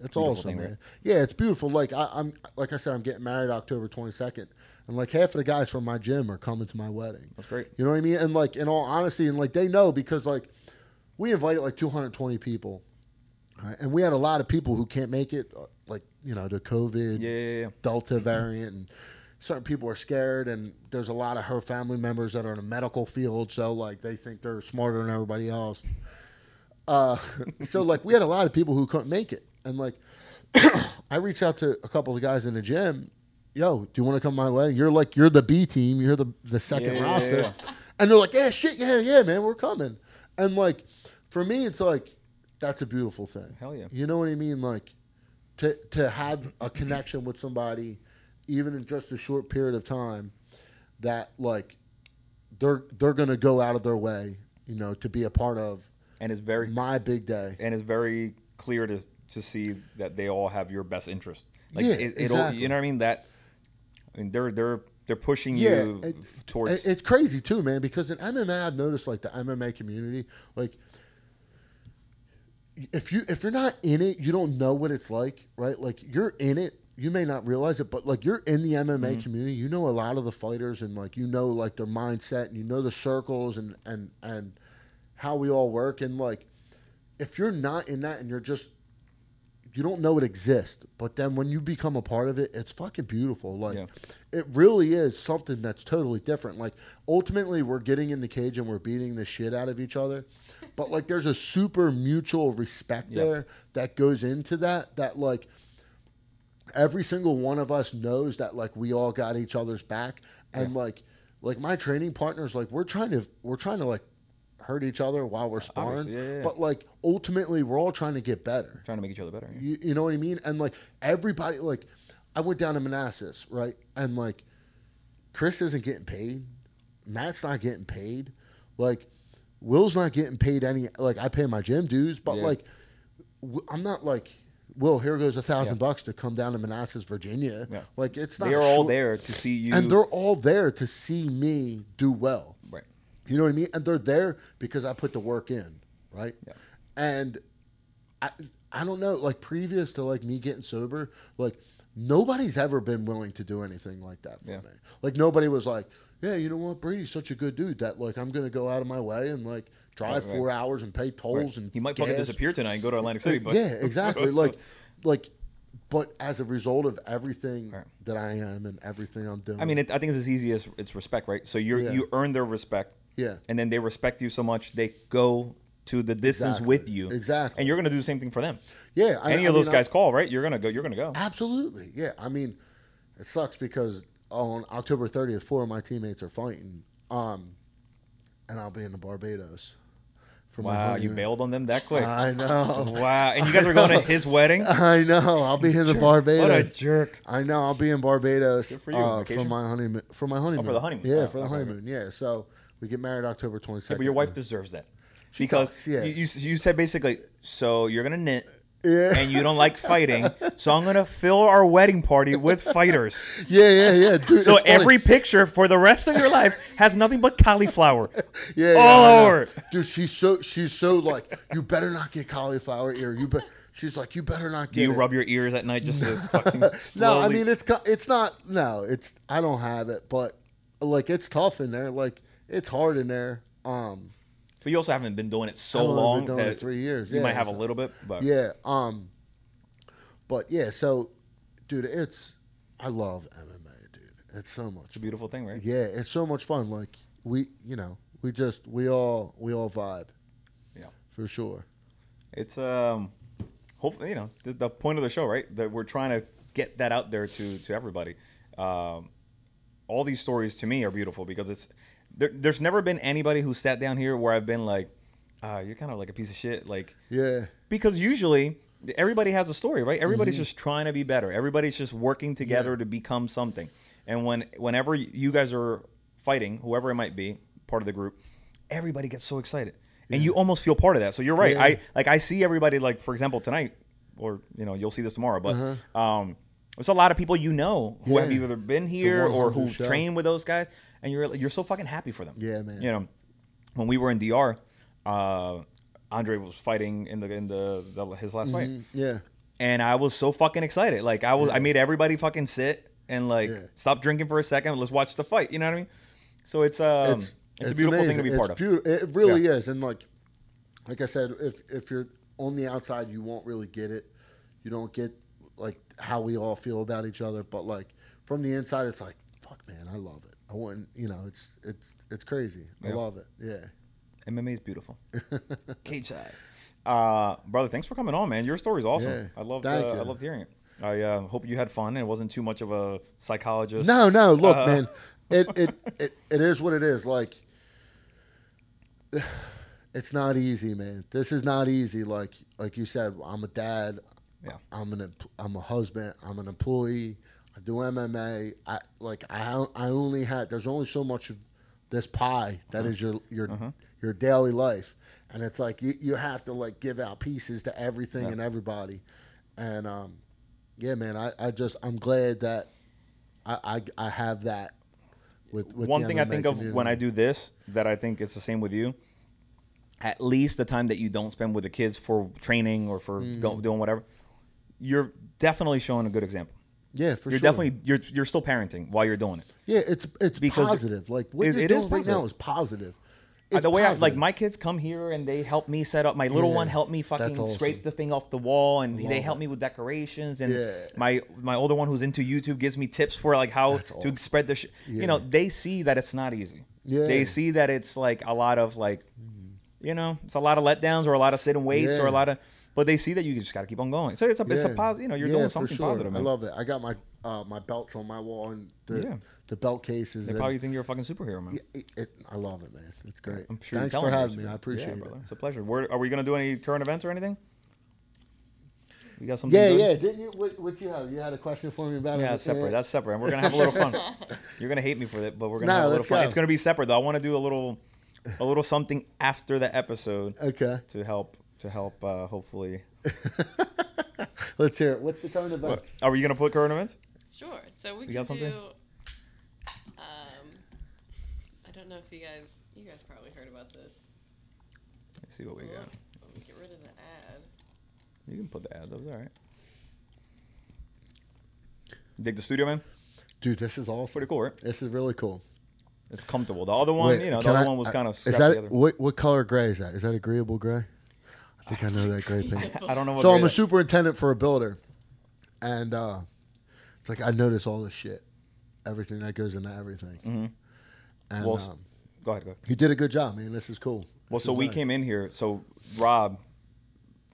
it's Beautiful awesome, thing, man. right? Yeah, it's beautiful. Like I, I'm, like I said, I'm getting married October 22nd, and like half of the guys from my gym are coming to my wedding. That's great. You know what I mean? And like, in all honesty, and like they know because like we invited like 220 people, right? and we had a lot of people who can't make it, uh, like you know the COVID, Yeah, yeah, yeah. Delta variant, and certain people are scared. And there's a lot of her family members that are in the medical field, so like they think they're smarter than everybody else. Uh, so like we had a lot of people who couldn't make it, and like I reached out to a couple of guys in the gym. Yo, do you want to come my way? You're like you're the B team. You're the the second Yeah, yeah, roster, yeah. and they're like, yeah, shit, yeah, yeah, man, we're coming. And like for me, it's like that's a beautiful thing. Hell yeah. You know what I mean? Like to to have a connection with somebody, even in just a short period of time, that like they're they're gonna go out of their way, you know, to be a part of And it's very my big day. and it's very clear to to see that they all have your best interest. Like Yeah, it, it'll, exactly. you know what I mean? That I mean they're they're they're pushing Yeah, you it- towards. It's crazy too, man. Because in MMA, I've noticed like the MMA community, like if you if you're not in it, you don't know what it's like, right? Like you're in it, you may not realize it, but like you're in the MMA Mm-hmm. community, you know a lot of the fighters, and like you know like their mindset, and you know the circles, and and and how we all work, and like if you're not in that, and you're just you don't know it exists, but then when you become a part of it, it's fucking beautiful. Like Yeah. it really is something that's totally different. Like ultimately, we're getting in the cage and we're beating the shit out of each other, but like there's a super mutual respect Yeah. there that goes into that. That like every single one of us knows that like we all got each other's back, and like like my training partners, like we're trying to we're trying to like hurt each other while we're sparring, yeah, yeah, but like ultimately, we're all trying to get better. trying to make each other better. yeah. You, you know what I mean? And like everybody, like I went down to Manassas, right? And like Chris isn't getting paid, Matt's not getting paid, like Will's not getting paid any. Like I pay my gym dues, but like I'm not like. Will here goes a thousand bucks to come down to Manassas, Virginia. Yeah. Like it's not. They're all there to see you. and they're all there to see me do well. Right. You know what I mean? And they're there because I put the work in, right? Yeah. And I I don't know, like previous to like me getting sober, like nobody's ever been willing to do anything like that for Yeah. me. Like nobody was like, Yeah, you know what, Brady's such a good dude that like I'm gonna go out of my way and like drive Right, right. four hours and pay tolls Right. and He might fucking disappear tonight and go to Atlantic City. Uh, but yeah, exactly. like like but as a result of everything Right. that I am and everything I'm doing. I mean, it, I think it's as easy as it's respect, right? So you Yeah. you earn their respect, Yeah. and then they respect you so much they go to the distance Exactly. with you, Exactly. and you're gonna do the same thing for them. yeah, I- Any I of those mean, I- guys call, right? You're gonna go. You're gonna go. Absolutely, yeah. I mean, it sucks because on October 30th, four of my teammates are fighting, um, and I'll be in the Barbados. For my Wow, you bailed on them that quick. I know. wow, and you guys are going to his wedding. I know. I'll be in the Barbados. What a jerk. I know. I'll be in Barbados Good for you, uh, for? Oh, my honeymoon. For my honeymoon. the honeymoon. Yeah, Oh, for the honeymoon. Yeah. So we get married October 22nd. Yeah, but your wife deserves that because does, yeah. you, you you said basically, so you're gonna knit. Yeah. And you don't like fighting, so I'm gonna fill our wedding party with fighters. Yeah, yeah, yeah. Dude, So every picture for the rest of your life has nothing but cauliflower. yeah, yeah, all over. Dude, she's so she's so like, you better not get cauliflower ear. You bet. She's like, you better not get. Do you it. rub your ears at night just to fucking No. I mean it's it's not. No, it's I don't have it, but like it's tough in there. Like it's hard in there. Um, but you also haven't been doing it so I've been long doing it three years, You yeah, might have so- a little bit, but yeah. Um, but yeah. So, dude, it's I love MMA, dude. It's so much. it's a beautiful thing, right? Yeah, it's so much fun. Like we, you know, we just we all we all vibe Yeah. for sure. It's um, hopefully you know the, the point of the show, right? That we're trying to get that out there to to everybody. Um, all these stories to me are beautiful because it's there, there's never been anybody who sat down here where I've been like, ah, you're kind of like a piece of shit, like Yeah. because usually everybody has a story, right? Everybody's just trying to be better. Everybody's just working together to become something. And when whenever you guys are fighting, whoever it might be, part of the group, everybody gets so excited. and you almost feel part of that. So you're right. Yeah. I like I see everybody like for example tonight, or you know you'll see this tomorrow, but um, there's a lot of people you know who have Uh-huh. Either been here or who show. train with those guys, and you're you're so fucking happy for them. Yeah, man. You know, when we were in DR, uh, Andre was fighting in the in the, the his last fight Mm, yeah. and I was so fucking excited. Like I was, I made everybody fucking sit and like Yeah. stop drinking for a second. Let's watch the fight. You know what I mean? So it's um, it's, a beautiful thing to be amazing. part it's of. It really Yeah. is. And like, like I said, if if you're on the outside, you won't really get it. You don't get like how we all feel about each other. But like from the inside, it's like, fuck, man, I love it. I wouldn't, you know, it's it's it's crazy. I love it. Yeah. MMA is beautiful. Cage side. Uh, brother, thanks for coming on, man. Your story's awesome. Yeah. I loved, Thank uh, I you. loved hearing it. I uh, hope you had fun and it wasn't too much of a psychologist. No, no. Look, Uh, man, it, it it it is what it is. Like, it's not easy, man. This is not easy. Like like you said, I'm a dad. Yeah. I'm an I'm a husband. I'm an employee. I do MMA. I like I I only had. There's only so much of this pie that Uh-huh. is your your your daily life, and it's like you you have to like give out pieces to everything Yeah. and everybody, and um, yeah, man. I I just I'm glad that I I, I have that. With, with One thing I MMA think of when I do this that I think it's the same with you. At least the time that you don't spend with the kids for training or for Mm. go, doing whatever, you're definitely showing a good example. Yeah, for sure. you're sure. definitely you're you're still parenting while you're doing it. yeah. It's it's Because positive. Like what it- you're it doing is right now positive. is positive. Uh, It's the way I, like my kids come here and they help me set up. My little Yeah, one helped me fucking awesome. scrape the thing off the wall, and Love they help it. me with decorations. And Yeah. my my older one who's into YouTube gives me tips for like how That's to awesome. spread the. Sh- Yeah. You know, they see that it's not easy. Yeah. They see that it's like a lot of like, you know, it's a lot of letdowns or a lot of sit sitting weights or a lot of. But they see that you just got to keep on going. So it's a it's a positive. You know, you're Yeah, doing something sure. positive. Man. I love it. I got my uh, my belts on my wall and the Yeah. the belt cases. They probably think you're a fucking superhero, man. it, it, I love it, man. It's great. I'm sure. Thanks for having me. I appreciate yeah, it. brother. It's a pleasure. Where, are we gonna do any current events or anything? You got something? Yeah, good? yeah. Didn't you? What, what you have? You had a question for me about Yeah, it? that's separate. That's separate. And we're gonna have a little fun. You're gonna hate me for it, but we're gonna No, have a little fun. go. It's gonna be separate though. I want to do a little, a little something after the episode okay. to help to help uh, hopefully. Let's hear it. What's the current What, events? are we gonna put current events? Sure. So we You can got something? do. Um, I don't know if you guys, you guys probably heard about this. Let's see what we got. Let me get rid of the ad. You can put the ads. That was all right. Dig the studio, man. Dude, this is awesome. Pretty cool, right? This is really cool. It's comfortable. The other one, Wait, you know, the other I- one was kind of Is that together. what? What color gray is that? Is that agreeable gray? I think I know that gray paint. I don't know what. so I'm a superintendent for a builder, and uh, it's like I notice all this shit, everything that goes into everything. Mhm. And Well, um, Go ahead. Go ahead. you did a good job, man. This is cool. Well, This so we nice. came in here. So Rob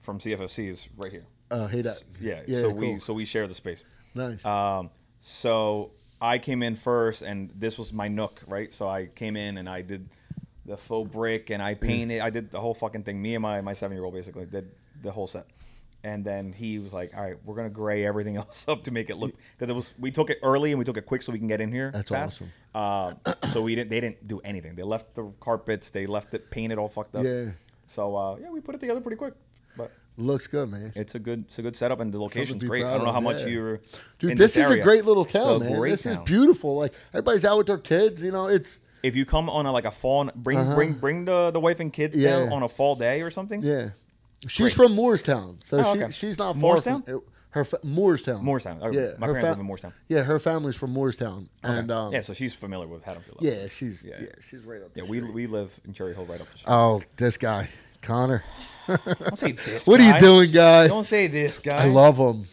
from CFFC is right here. Oh, hey, that. Yeah. Yeah. so cool. we so we share the space. nice. Um, so I came in first, and this was my nook, right? So I came in and I did the faux brick, and I painted. I did the whole fucking thing. Me and my my seven year old basically did the whole set. And then he was like, "All right, we're gonna gray everything else up to make it look because it was we took it early and we took it quick so we can get in here. That's fast. Uh, so we didn't. They didn't do anything. They left the carpets. They left it painted all fucked up. Yeah. So uh, yeah, we put it together pretty quick. But Looks good, man. it's a good, it's a good setup, and the location's great. I don't know of, how much yeah. you're. Dude, this, is area. a great little town, a man. This town. is beautiful. Like everybody's out with their kids. You know, it's If you come on a, like a fall, bring Uh-huh. bring bring the the wife and kids Yeah. down on a fall day or something. yeah. She's Great. from Moorestown, so Oh, she, she's not far Moorestown? from her fa- Moorestown. Moorestown. Okay. Yeah, my parents fa- live in Moorestown. Yeah, her family's from Moorestown, Okay. and um, yeah, so she's familiar with Haddonfield. yeah, she's Yeah. yeah. she's right up. There. Yeah. We street. we live in Cherry Hill, right up the street. Oh, this guy, Conor. Don't say this. What are you doing, guy? Don't say this guy. I love him.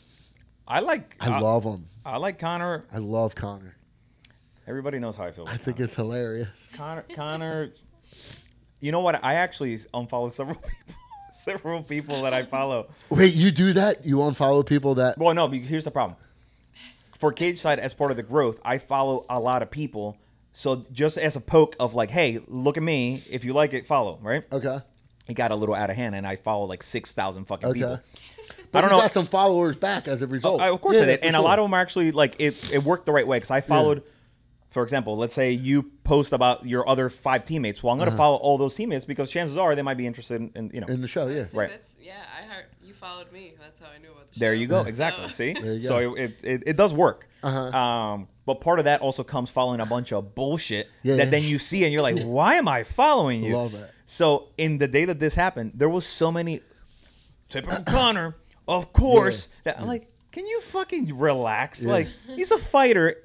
I like. I love him. I like Conor. I love Conor. Everybody knows how I feel. I think Conor. it's hilarious. Conor. Conor. You know what? I actually unfollow several people. several people that I follow. Wait, you do that? You unfollow people that? Well, no. Here's the problem. For Cage Side, as part of the growth, I follow a lot of people. So just as a poke of like, hey, look at me. If you like it, follow. Right? Okay. It got a little out of hand, and I follow like six thousand fucking Okay. people. But I don't you know. got some followers back as a result. I, of course Yeah, I did, and a lot of them are actually like it. It worked the right way because I followed For example, let's say you post about your other five teammates. Well, I'm going to follow all those teammates because chances are they might be interested in, in you know. in the show. Yeah, See, Right. That's, yeah, I heard you followed me. That's how I knew about the show. There you go. Exactly. So- See, There you so it, it it does work. Uh-huh. Um, but part of that also comes following a bunch of bullshit Yeah, that yeah. then you see and you're like, why am I following you? Love it. So in the day that this happened, there was so many typical Conor, of course. That I'm like, can you fucking relax? Like he's a fighter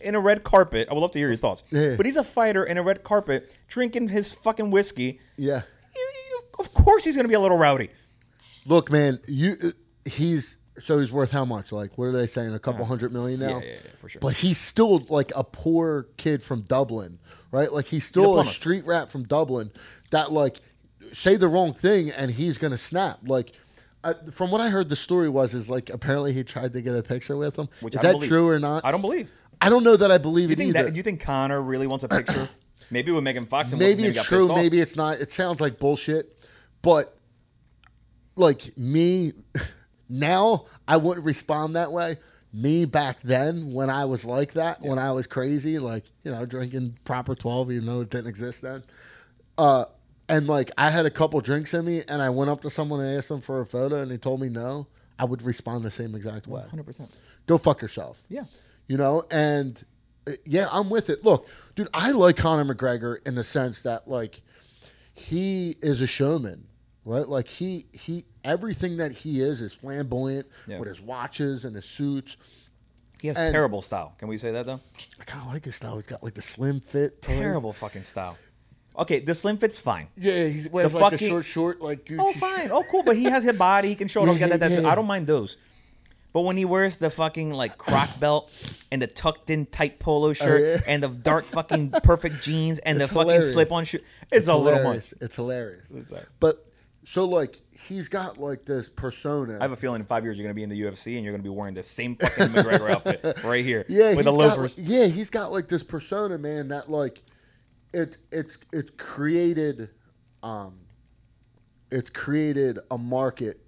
in a red carpet. I would love to hear your thoughts. Yeah. But he's a fighter in a red carpet drinking his fucking whiskey. yeah. You- you- Of course he's gonna be a little rowdy. Look, man, you uh, he's so he's worth how much? Like, what are they saying? A couple hundred million now? Yeah, yeah, yeah, for sure. But he's still like a poor kid from Dublin, right? Like he's still a, plumber. street rat from Dublin that like say the wrong thing and he's gonna snap. Like, I, from what I heard, the story was is like apparently he tried to get a picture with him. Which is that believe. true or not? I don't believe. I don't know that I believe You it think either. that? You think Conor really wants a picture? maybe with Megan Fox. And maybe it's true, maybe it's not. It sounds like bullshit, but like me now, I wouldn't respond that way. Me back then, when I was like that, when I was crazy, like you know, drinking proper twelve, even though it didn't exist then, uh, and like I had a couple drinks in me, and I went up to someone and asked them for a photo, and they told me no, I would respond the same exact way. Hundred percent. Go fuck yourself Yeah. You know and uh, yeah i'm with it look dude i like conor mcgregor in the sense that like he is a showman right like he he everything that he is is flamboyant Yeah. with his watches and his suits He has And- terrible style. Can we say that though? i kind of like his style he's got like the slim fit toys. Terrible fucking style. Okay, the slim fit's fine. yeah he's wears The like the short short like Gucci Oh, fine. Oh, cool. But he has a body. He can show it Yeah, off. That, yeah, that's- yeah. I don't mind those. But when he wears the fucking like croc belt and the tucked in tight polo shirt Oh, yeah. and the dark fucking perfect jeans and It's the fucking slip on shoe, it's, a little hilarious. much. it's hilarious but so like he's got like this persona I have a feeling in five years you're gonna be in the UFC and you're gonna be wearing the same fucking McGregor outfit right here. Yeah, with the he's got, loafers. like- yeah, he's got like this persona, man. That like, it it's it's created, um, it's created a market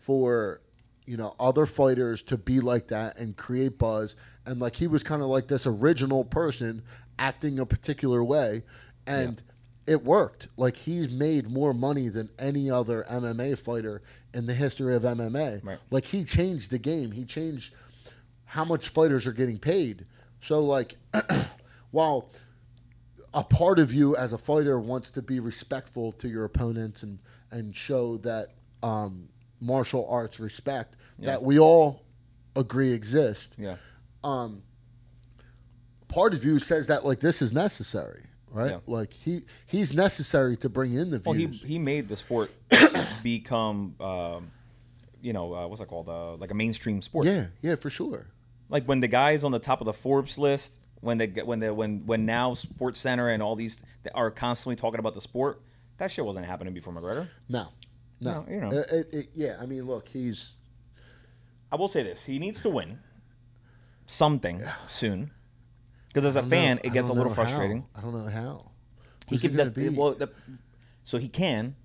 for you know other fighters to be like that and create buzz. And like he was kind of like this original person acting a particular way, and it worked. Like he's made more money than any other MMA fighter in the history of MMA. Right. Like he changed the game. He changed how much fighters are getting paid. So like while a part of you as a fighter wants to be respectful to your opponents and and show that um, martial arts respect that we all agree exist. Yeah. Um, part of you says that like this is necessary, right? Yeah. Like he he's necessary to bring in the Well, he views. he made the sport become, um, you know, uh, what's that called? Uh, like a mainstream sport. yeah, yeah, for sure. Like when the guys on the top of the Forbes list, when they when the when when now Sports Center and all these are constantly talking about the sport, that shit wasn't happening before McGregor. No, no, No, you know. It- it- it- yeah. I mean, look, he's I will say this: he needs to win something soon, because as a fan, know- it gets a little know how. frustrating. I don't know how. He Who's can, gonna be? well, the, so he can,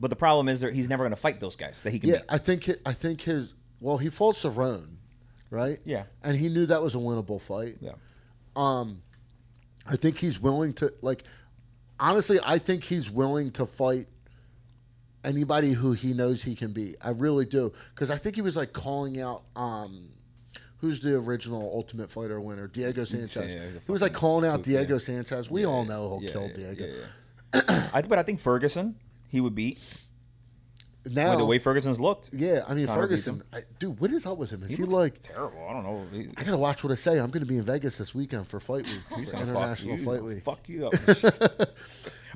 but the problem is that he's never going to fight those guys that he can Yeah, beat. I think hi- I think his well, he fought Cerrone, right? Yeah. and he knew that was a winnable fight. Yeah, Um, I think he's willing to like. Honestly, I think he's willing to fight anybody who he knows he can beat. I really do because I think he was like calling out. Um, Who's the original Ultimate Fighter winner? Diego Sanchez. yeah, he was like calling out Diego yeah. Sanchez. We all know he'll yeah, kill yeah, Diego. yeah, yeah. I, but I think Ferguson he would beat Now, by the way Ferguson's looked. yeah, I mean Ferguson. I, dude, what is up with him? Is he, looks like? terrible. I don't know. He, I gotta watch what I say. I'm gonna be in Vegas this weekend for Fight Week, he's for International you, Fight Week. Fuck you up.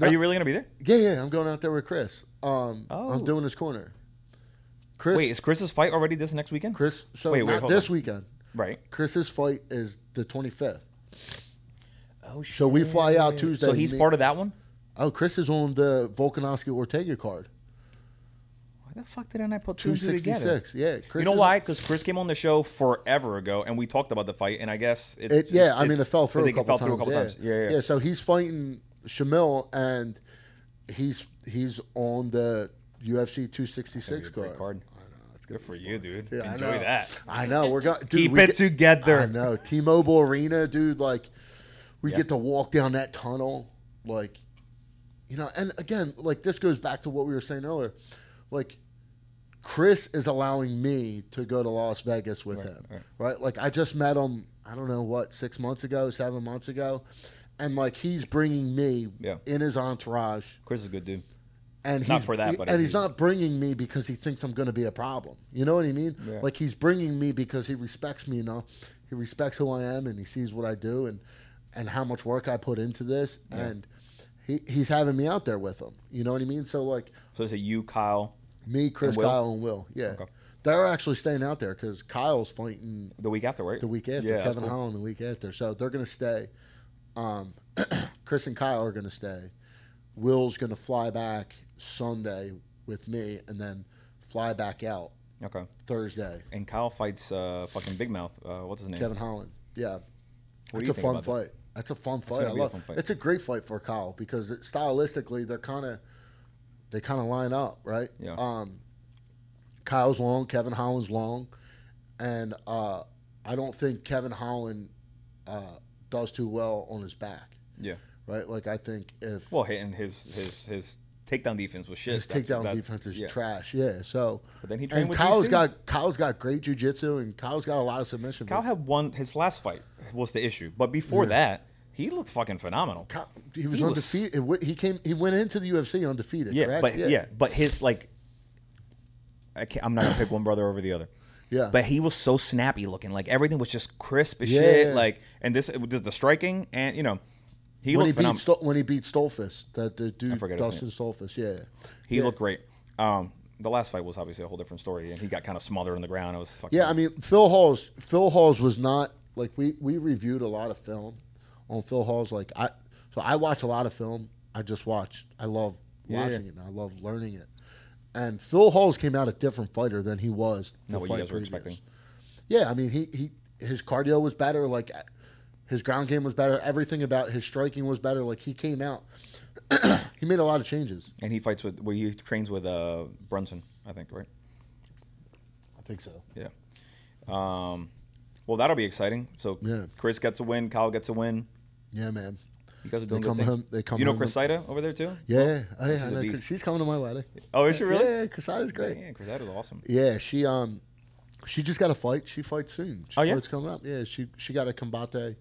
Are you really gonna be there? Yeah, yeah, I'm going out there with Chris. Um, Oh. I'm doing his corner. Chris, Wait, is Chris's fight already this next weekend? Chris. So Wait, wait, not this on. weekend. Right. Chris's fight is the 25th. Oh shit. So we fly out Tuesday. So he's part of that one. Oh, Chris is on the Volkanovski Ortega card. Why the fuck didn't I put two and two together? 266. Yeah. Chris you know is- why? Because Chris came on the show forever ago, and we talked about the fight, and I guess it's, It, yeah, it's- I mean, it fell through a couple fell through a times. couple yeah. times. Yeah, yeah. So he's fighting Shamil, and he's he's on the UFC 266 Great card. card. That's good for you, dude. Yeah, I Enjoy know. that. I know. We're gonna Keep it together. I know. T-Mobile Arena, dude. Like we Yeah. get to walk down that tunnel, like, you know. And again, like this goes back to what we were saying earlier, like. Chris is allowing me to go to Las Vegas with Right, him, right. right? Like I just met him. I don't know what six months ago, seven months ago, and like he's bringing me Yeah. in his entourage, Chris is a good dude. and he's Not for that, he- but and he's not bringing me because he thinks I'm going to be a problem. You know what I mean? Yeah. Like he's bringing me because he respects me. You know, he respects who I am and he sees what I do and and how much work I put into this, and he he's having me out there with him. You know what I mean? So like So it's a you, Kyle, me, Chris, And Will? Kyle, and Will. Yeah, Okay. they're actually staying out there because Kyle's fighting the week after, right? the week after. Yeah, that's Kevin cool. Holland the week after. So they're going to stay. Um, Chris and Kyle are going to stay. Will's going to fly back Sunday with me and then fly back out Okay. Thursday. And Kyle fights uh, fucking Big Mouth. Uh, what's his name? Kevin Holland. Yeah. What do it's you a think fun about that? fight. That's a fun fight. gonna I be a love. fun fight. It's a great fight for Kyle because it, stylistically they're kind of they kind of line up, right? Yeah. Um, Kyle's long, Kevin Holland's long, and uh, I don't think Kevin Holland uh, does too well on his back, Yeah. right? Like I think if Well, hitting his his his takedown defense was shit. his That's- takedown that- defense is yeah. trash, yeah. So But then he trained and with Kyle's DC. got Kyle's got great jujitsu and Kyle's got a lot of submission. Kyle had one. His last fight was the issue, but before that, he looked fucking phenomenal. He was he was- undefeated. He came. He went into the UFC undefeated. Yeah, correct? but yeah. but his like, I can't, I'm not gonna pick one brother over the other. Yeah. But he was so snappy looking, like everything was just crisp as Yeah. shit. Like, and this it was the striking, and you know, he when he looked beat phenomenal. When he beat Stoltzfus, that the dude Dustin Stoltzfus, yeah, he yeah. looked great. Um, the last fight was obviously a whole different story, and he got kind of smothered on the ground. It was fucking. Yeah, I mean Phil Hawes. Phil Hawes was not like we we reviewed a lot of film on Phil Hawes. Like I, so I watch a lot of film. I just watch. I love watching yeah. it. and I love learning it. And Phil Hawes came out a different fighter than he was. Not what you guys were expecting. Yeah, I mean he he his cardio was better. Like his ground game was better. Everything about his striking was better. Like he came out. he made a lot of changes. and he fights with, well, he trains with uh Brunson, I think, right? I think so. Yeah. Um, well, that'll be exciting. So Yeah. Chris gets a win, Kyle gets a win. Yeah, man. You guys are They doing come good things. home- they come you know home- Chris Saida over there too? Yeah, oh, yeah, she's know. She's coming to my wedding. Oh, is she really? Yeah, Casada's great. Yeah, Chris Saida's awesome. Yeah, she um, she just got a fight. She fights soon. She Oh, yeah? fights coming up. Yeah, she she got a combate,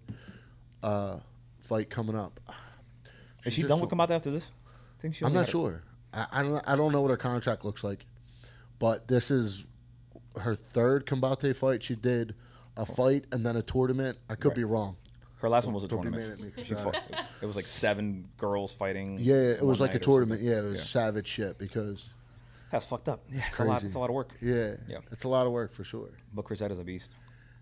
uh, fight coming up. Is she done with Combate after this? I think she I'm not sure. I, I don't I don't know what her contract looks like, but this is her third combate fight. She did a fight and then a tournament. I could Right. be wrong. Her last one was a Don't be tournament. mad at me, She fought, it was like seven girls fighting. Yeah, it was like a tournament. Yeah, it was savage shit because That's fucked up. Yeah, it's a lot. It's a lot of work. yeah, Yeah. it's a lot of work for sure. But Chris Saida's a beast.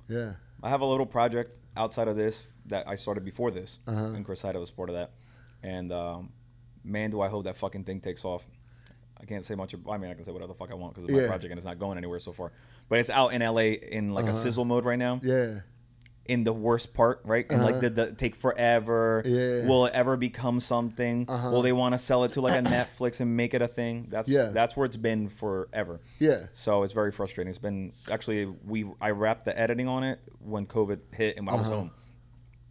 Yeah. I have a little project outside of this that I started before this, Uh-huh. and Chris Saida was part of that. And um, man, do I hope that fucking thing takes off. I can't say much. I mean, I can say whatever the fuck I want because it's my Yeah. project and it's not going anywhere so far. But it's out in LA in like a Uh-huh. sizzle mode right now. Yeah. In the worst part, right? And like Uh-huh. the, the take forever. Yeah. Will it ever become something? Uh-huh. Will they want to sell it to like a Netflix and make it a thing? That's Yeah. that's where it's been forever. Yeah. So it's very frustrating. It's been actually we I wrapped the editing on it when COVID hit and I was Uh-huh. home,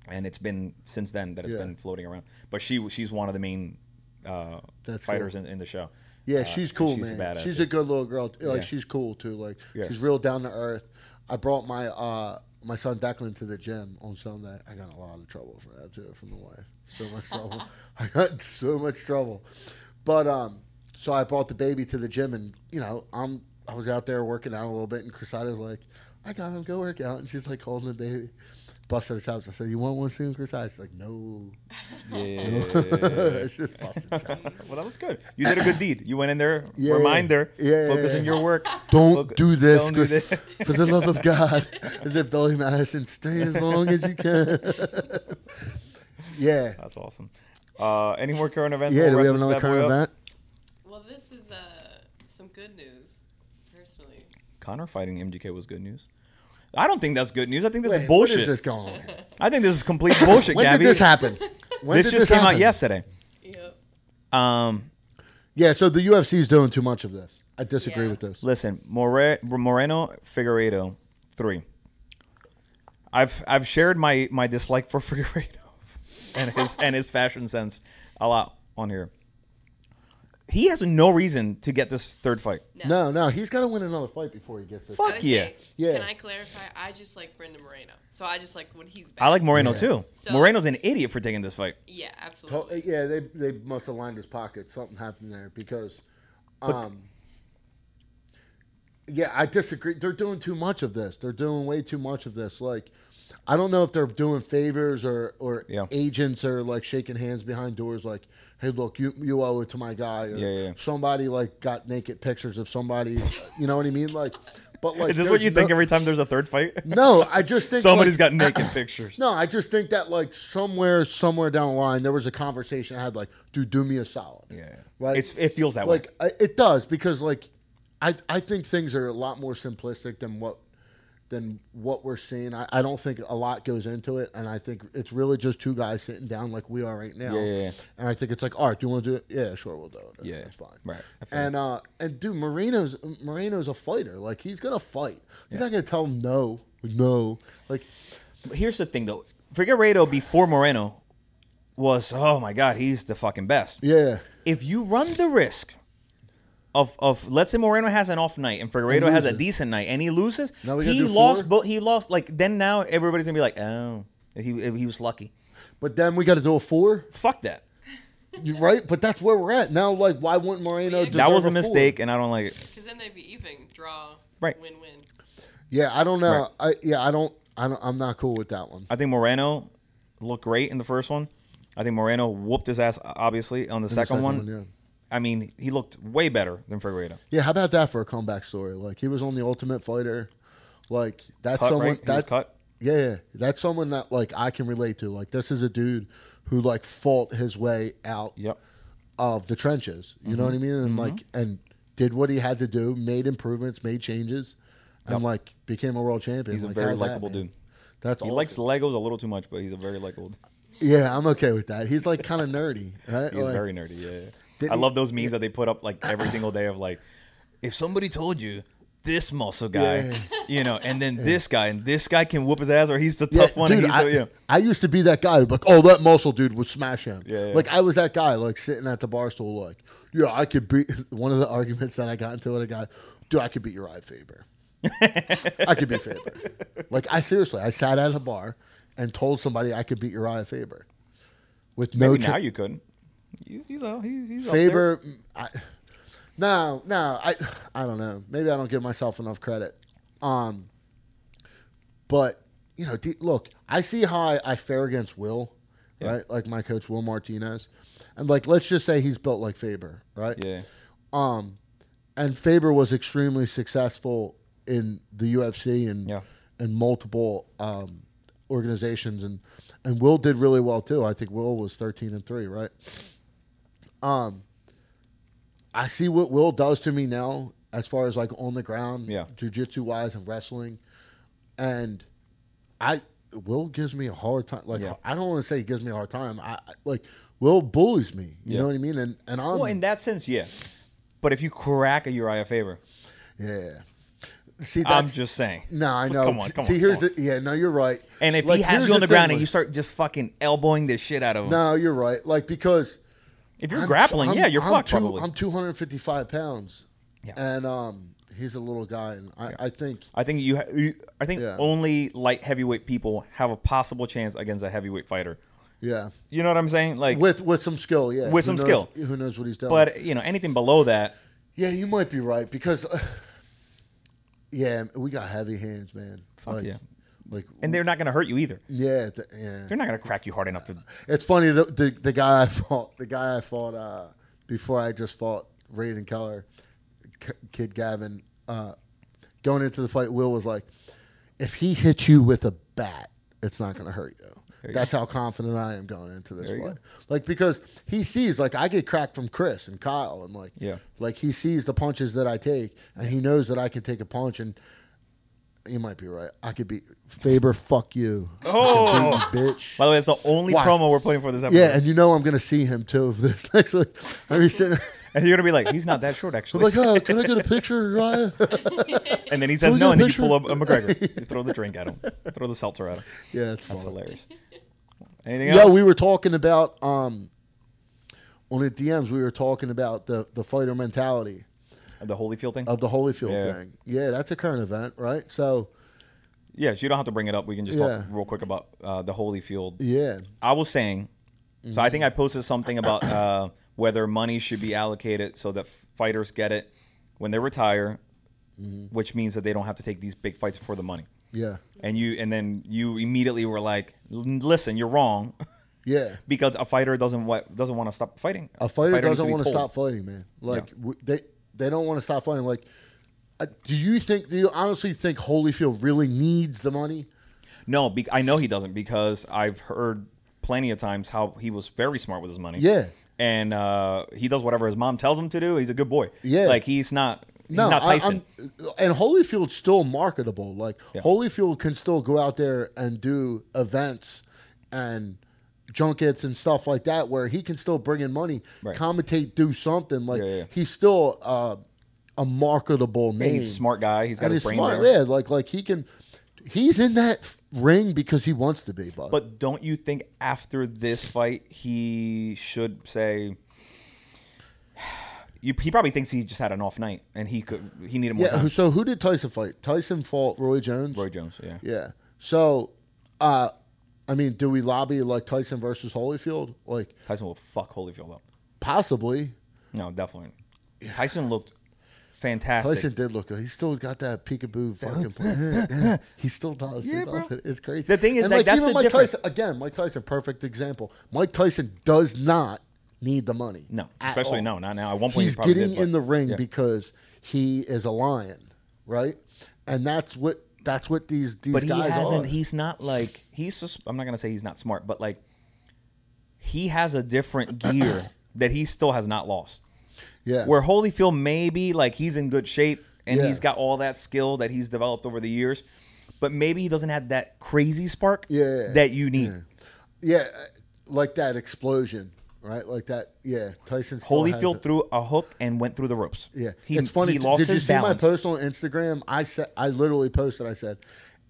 and it's been since then that it's Yeah. been floating around. But she she's one of the main uh, That's fighters cool. in, in the show. Yeah, Uh, she's cool, she's a man. badass, she's a good little girl. Like Yeah. she's cool too. Like she's real down to earth. I brought my uh my son Declan to the gym on Sunday. I got in a lot of trouble for that too from the wife. So much trouble. I got so much trouble. But um, so I brought the baby to the gym, and you know I'm I was out there working out a little bit, and Crusader's like, I got him, go work out, and she's like holding the baby. Busted her chops. I said, "You want one soon, Crusade?" She's like, "No." Yeah. She's busted chops. well, that was good. You did a good deed. You went in there. Yeah. Reminder. Yeah. Focus on your work. Don't Look- do this. don't do this. For the love of God. Is it Billy Madison? Stay as long as you can. yeah. That's awesome. Uh, any more current events? Yeah, We'll do we wrap have this another bad boy current up. event? Well, this is uh, some good news, personally. Conor fighting MGK was good news. I don't think that's good news. I think this Wait, is bullshit. What is this going on? I think this is complete bullshit, When Gabby. did this happen? When this did just came out yesterday. Yep. Um, Yeah, so the UFC is doing too much of this. I disagree Yeah. with this. listen, More- Moreno Figueiredo, three. I've I've shared my my dislike for Figueiredo and his and his fashion sense a lot on here. He has no reason to get this third fight. No, no, he's got to win another fight before he gets it. Fuck would yeah. say- Yeah. Can I clarify? I just like Brandon Moreno, so I just like when he's back. I like Moreno Yeah. too. So- Moreno's an idiot for taking this fight. Yeah, absolutely. yeah, they they must have lined his pocket. Something happened there because, um, yeah, I disagree. They're doing too much of this. They're doing way too much of this. Like, I don't know if they're doing favors or or Yeah. agents are like shaking hands behind doors. Like, hey, look, you you owe it to my guy. Or Yeah, yeah. Somebody like got naked pictures of somebody. you know what I mean? Like, but like, Is this what you think every time there's a third fight? No, I just think Somebody's like, got naked pictures. no, I just think that like somewhere, somewhere down the line, there was a conversation I had like, dude, do me a solid. Yeah. Right. It's, it feels that way. like it does because like, I I think things are a lot more simplistic than what than what we're seeing. I, I don't think a lot goes into it, and I think it's really just two guys sitting down like we are right now. Yeah, yeah, yeah. And I think it's like, all right, do you want to do it? Yeah, sure, we'll do it. Yeah, it's fine. right. And uh, and dude, Moreno's Moreno's a fighter. Like he's gonna fight. He's not gonna tell him no, no. Like here's the thing though. Figueiredo before Moreno was oh my god, he's the fucking best. yeah. If you run the risk of of let's say Moreno has an off night and Figueiredo has a decent night and he loses, Now we gotta he do lost four? but he lost like then now everybody's gonna be like, oh he he was lucky. But then we got to do a four, Fuck that. You- right? But that's where we're at now. Like, why wouldn't Moreno? Yeah, deserve That was a four? mistake and I don't like it. Because then they'd be even, draw, Right. win, win. Yeah, I don't know. Right. I yeah, I don't. I don't. I'm not cool with that one. I think Moreno looked great in the first one. I think Moreno whooped his ass obviously on the, the second, second one. one, yeah. I mean, he looked way better than Figueiredo. Yeah, how about that for a comeback story? Like he was on the Ultimate Fighter. Like that's Cut, someone right? That cut. yeah, yeah, that's someone that like I can relate to. Like this is a dude who like fought his way out Yep. of the trenches. You know what I Mm-hmm. mean? And like and did what he had to do, made improvements, made changes, and Yep. like became a world champion. He's a very how's that, likable dude. That's He awesome. likes Legos a little too much, but he's a very likable. Yeah, I'm okay with that. He's like kind of nerdy, right? He's Like, very nerdy. Yeah. yeah. Didn't I love those memes that they put up like every single day of like, if somebody told you this muscle guy, Yeah. you know, and then this guy, and this guy can whoop his ass, or he's the Yeah, tough one, dude, I, the, yeah. I used to be that guy. Like, oh, that muscle dude would smash him. Yeah, yeah. Like I was that guy, like sitting at the bar stool, like, yeah, I could beat. One of the arguments that I got into with a guy, dude, I could beat Urijah Faber. I could beat Faber. Like I seriously, I sat at a bar and told somebody I could beat Urijah Faber with no. Maybe now you could. He- He's he, he's. Faber, I, no, no, I, I don't know. Maybe I don't give myself enough credit. Um, but you know, d- look, I see how I, I fare against Will, Yeah. right? Like my coach Will Martinez, and like let's just say he's built like Faber, right? Yeah. Um, and Faber was extremely successful in the UFC and Yeah. and multiple um, organizations, and and Will did really well too. I think Will was thirteen and three, right? Um, I see what Will does to me now, as far as like on the ground, Yeah. jujitsu wise and wrestling, and I Will gives me a hard time. Like Yeah. I don't want to say he gives me a hard time. I like Will bullies me. You Yeah. know what I mean? And and I'm Well, in that sense, yeah. But if you crack a Urijah Faber, yeah. See, I'm just saying. no, I know. Come on, come See, on, here's come the yeah. No, you're right. And if Like, he has you on the ground and you start just fucking elbowing the shit out of him, no, you're right. Like because if you're I'm- grappling, I'm- yeah, you're I'm fucked two- probably. I'm 255 pounds, Yeah. and um, he's a little guy, and I, I think I think you, ha- you I think Yeah. only light heavyweight people have a possible chance against a heavyweight fighter. yeah, You know what I'm saying? Like, with with some skill, yeah, With Who some knows- skill. Who knows what he's doing? but you know, anything below that, yeah, you might be right because uh, yeah, we got heavy hands, man. Fuck like, yeah. Like and they're not going to hurt you either. yeah, th- yeah. They're not going to crack you hard enough to. It's funny the, the the guy I fought the guy I fought uh, before I just fought Raiden Keller, K- Kid Gavin. Uh, going into the fight, Will was like, "If he hits you with a bat, it's not going to hurt you." you That's how confident I am going into this There fight. Like because he sees like I get cracked from Chris and Kyle, and like Yeah. like he sees the punches that I take, and he knows that I can take a punch and. You might be right. I could be Faber. Fuck you, Oh! bitch. By the way, it's the only Why? promo we're putting for this episode. Yeah, and you know I'm gonna see him too of this next week. I'll be sitting and you're going to be like, he's not that short, I'm actually. like, oh, can I get a picture, Ryan? and then he says no, and then you pull up a McGregor. you throw the drink at him, throw the seltzer at him. yeah, it's That's hilarious. Anything Yeah, else? we were talking about um on the DMs. We were talking about the the fighter mentality the Holyfield thing. of the Holyfield Yeah. thing. Yeah, that's a current event, right? So yeah, so you don't have to bring it up. We can just Yeah. talk real quick about uh, the Holyfield. yeah, I was saying, so I think I posted something about uh, whether money should be allocated so that fighters get it when they retire, which means that they don't have to take these big fights for the money. yeah, And you, and then you immediately were like, "Listen, you're wrong," yeah. because a fighter doesn't what doesn't want to stop fighting. A fighter, needs doesn't be want to stop fighting, man. Like w- they they don't want to stop fighting. Like, uh, do you think? Do you honestly think Holyfield really needs the money? No, be- I know he doesn't because I've heard plenty of times how he was very smart with his money. Yeah. and uh, he does whatever his mom tells him to do. He's a good boy. Yeah. like he's not. He's No, not Tyson. I'm- and Holyfield's still marketable. Like Yeah. Holyfield can still go out there and do events and junkets and stuff like that, where he can still bring in money, Right. commentate, do something. Like Yeah, yeah, he's still uh, a marketable name. he's a smart guy. He's got and his he's brain smart. there. Yeah, like like he can. He's in that ring because he wants to be, bud. But don't you think after this fight he should say? You, he probably thinks he just had an off night and he could he needed more yeah. time. So who did Tyson fight? Tyson fought Roy Jones. Roy Jones, yeah. Yeah. So, uh, I mean, do we lobby like Tyson versus Holyfield? Like Tyson will fuck Holyfield up. possibly. No, definitely. Tyson looked fantastic. Tyson did look good. He still got that peekaboo fucking. he still does. He Yeah, does bro. it. It's crazy. The thing is, And, like, that's even Mike difference. Tyson again. Mike Tyson, perfect example. Mike Tyson does not need the money. no, especially all. no, not now. At one point, He's he getting did, but- in the ring yeah. because he is a lion, right? And that's what that's what these these but he hasn't. are. He's not like he's. Just, I'm not gonna say he's not smart, but like he has a different gear that he still has not lost. yeah. Where Holyfield maybe like he's in good shape and Yeah. he's got all that skill that he's developed over the years, but maybe he doesn't have that crazy spark Yeah. that you need. Yeah, uh, like that explosion, right? Like that. Yeah, Tyson. still Holyfield threw a hook and went through the ropes. Yeah, he, it's funny. He lost did you his see balance. my post on Instagram? I said I literally posted. I said,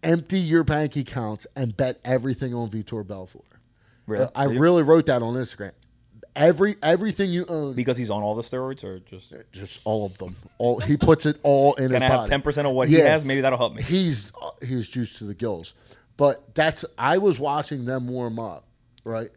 "Empty your bank accounts and bet everything on Vitor Belfort." Really? I Really? wrote that on Instagram. Every everything you own, because he's on all the steroids, or just just all of them. All he puts it all in can his I have ten percent of what he has? Maybe that'll help me. He's uh, he's juiced to the gills. But that's I was watching them warm up, right?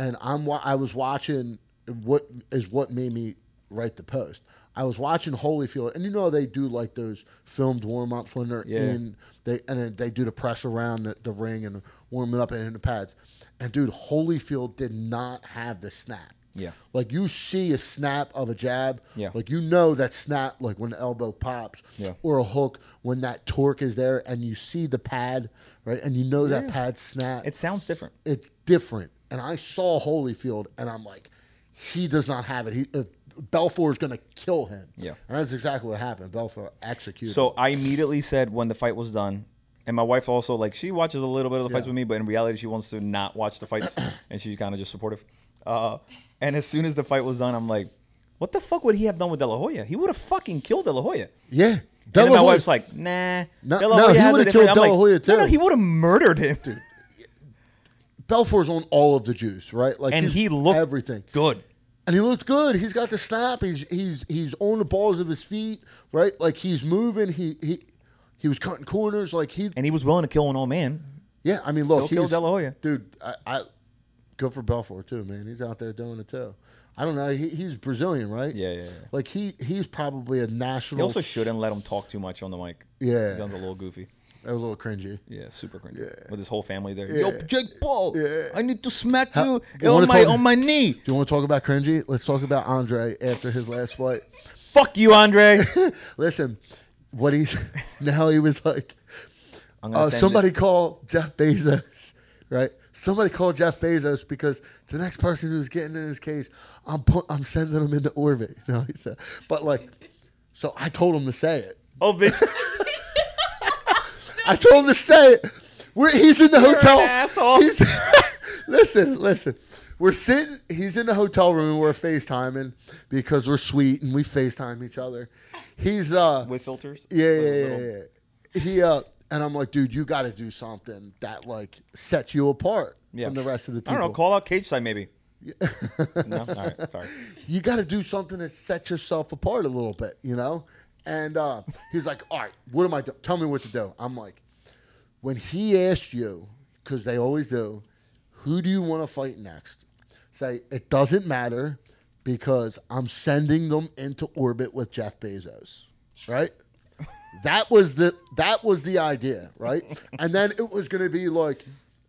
And I'm I was watching what is what made me write the post. I was watching Holyfield, and you know they do like those filmed warm ups when they're Yeah. in they and then they do the press around the, the ring and warm it up and in the pads. And dude, Holyfield did not have the snap. Yeah. Like you see a snap of a jab. Yeah. Like you know that snap, like when the elbow pops, Yeah. or a hook when that torque is there, and you see the pad, right, and you know that pad snap. It sounds different. it's different. And I saw Holyfield, and I'm like, he does not have it. He uh, Belfort is going to kill him. Yeah. and that's exactly what happened. Belfort executed. So I immediately said when the fight was done, and my wife also like she watches a little bit of the fights Yeah. with me, but in reality she wants to not watch the fights, and she's kind of just supportive. Uh, and as soon as the fight was done, I'm like, what the fuck would he have done with De La Hoya? He would have fucking killed De La Hoya. yeah, and then my Hoya- wife's like, nah. No- De no, he would've killed I'm De La like, Hoya, No, no, too. he would have murdered him. Belfort's on all of the juice, right? Like, and he looked everything. good. and he looked good. He's got the snap. He's he's he's on the balls of his feet, right? Like he's moving. He he he was cutting corners. Like he, And he was willing to kill an old man. yeah. I mean, look, He'll kill he's, De La Hoya. dude. I, I good for Belfort too, man. He's out there doing it too. I don't know. He, he's Brazilian, right? Yeah, yeah, yeah. Like he he's probably a national. He also shouldn't let him talk too much on the mic. Yeah. He sounds a little goofy. That was a little cringy. Yeah, super cringy. With his whole family there. Yo, Jake Paul, Yeah. I need to smack How- you, you wanna on my talk- on my knee. Do you want to talk about cringy? Let's talk about Andre after his last fight. Fuck you, Andre. Listen, what he's now he was like, I'm gonna uh, send somebody it- call Jeff Bezos, right? Somebody call Jeff Bezos because the next person who's getting in his cage, I'm put, I'm sending him into orbit. You know, he said, but like, so I told him to say it. Oh, bitch. I told him to say it. We're, he's in the You're hotel. an asshole. He's, listen, listen. We're sitting. He's in the hotel room. We're FaceTiming because we're sweet and we FaceTime each other. He's uh With filters. yeah, With yeah, yeah, yeah. He uh And I'm like, dude, you got to do something that like sets you apart Yeah. from the rest of the I people. don't know. Call out cage side maybe. no, all right, sorry. you got to do something that sets yourself apart a little bit, you know? And uh, he's like, all right, what am I doing? Tell me what to do. I'm like, when he asked you, because they always do, who do you want to fight next? Say, it doesn't matter because I'm sending them into orbit with Jeff Bezos, right? that was the that was the idea, right? And then it was going to be like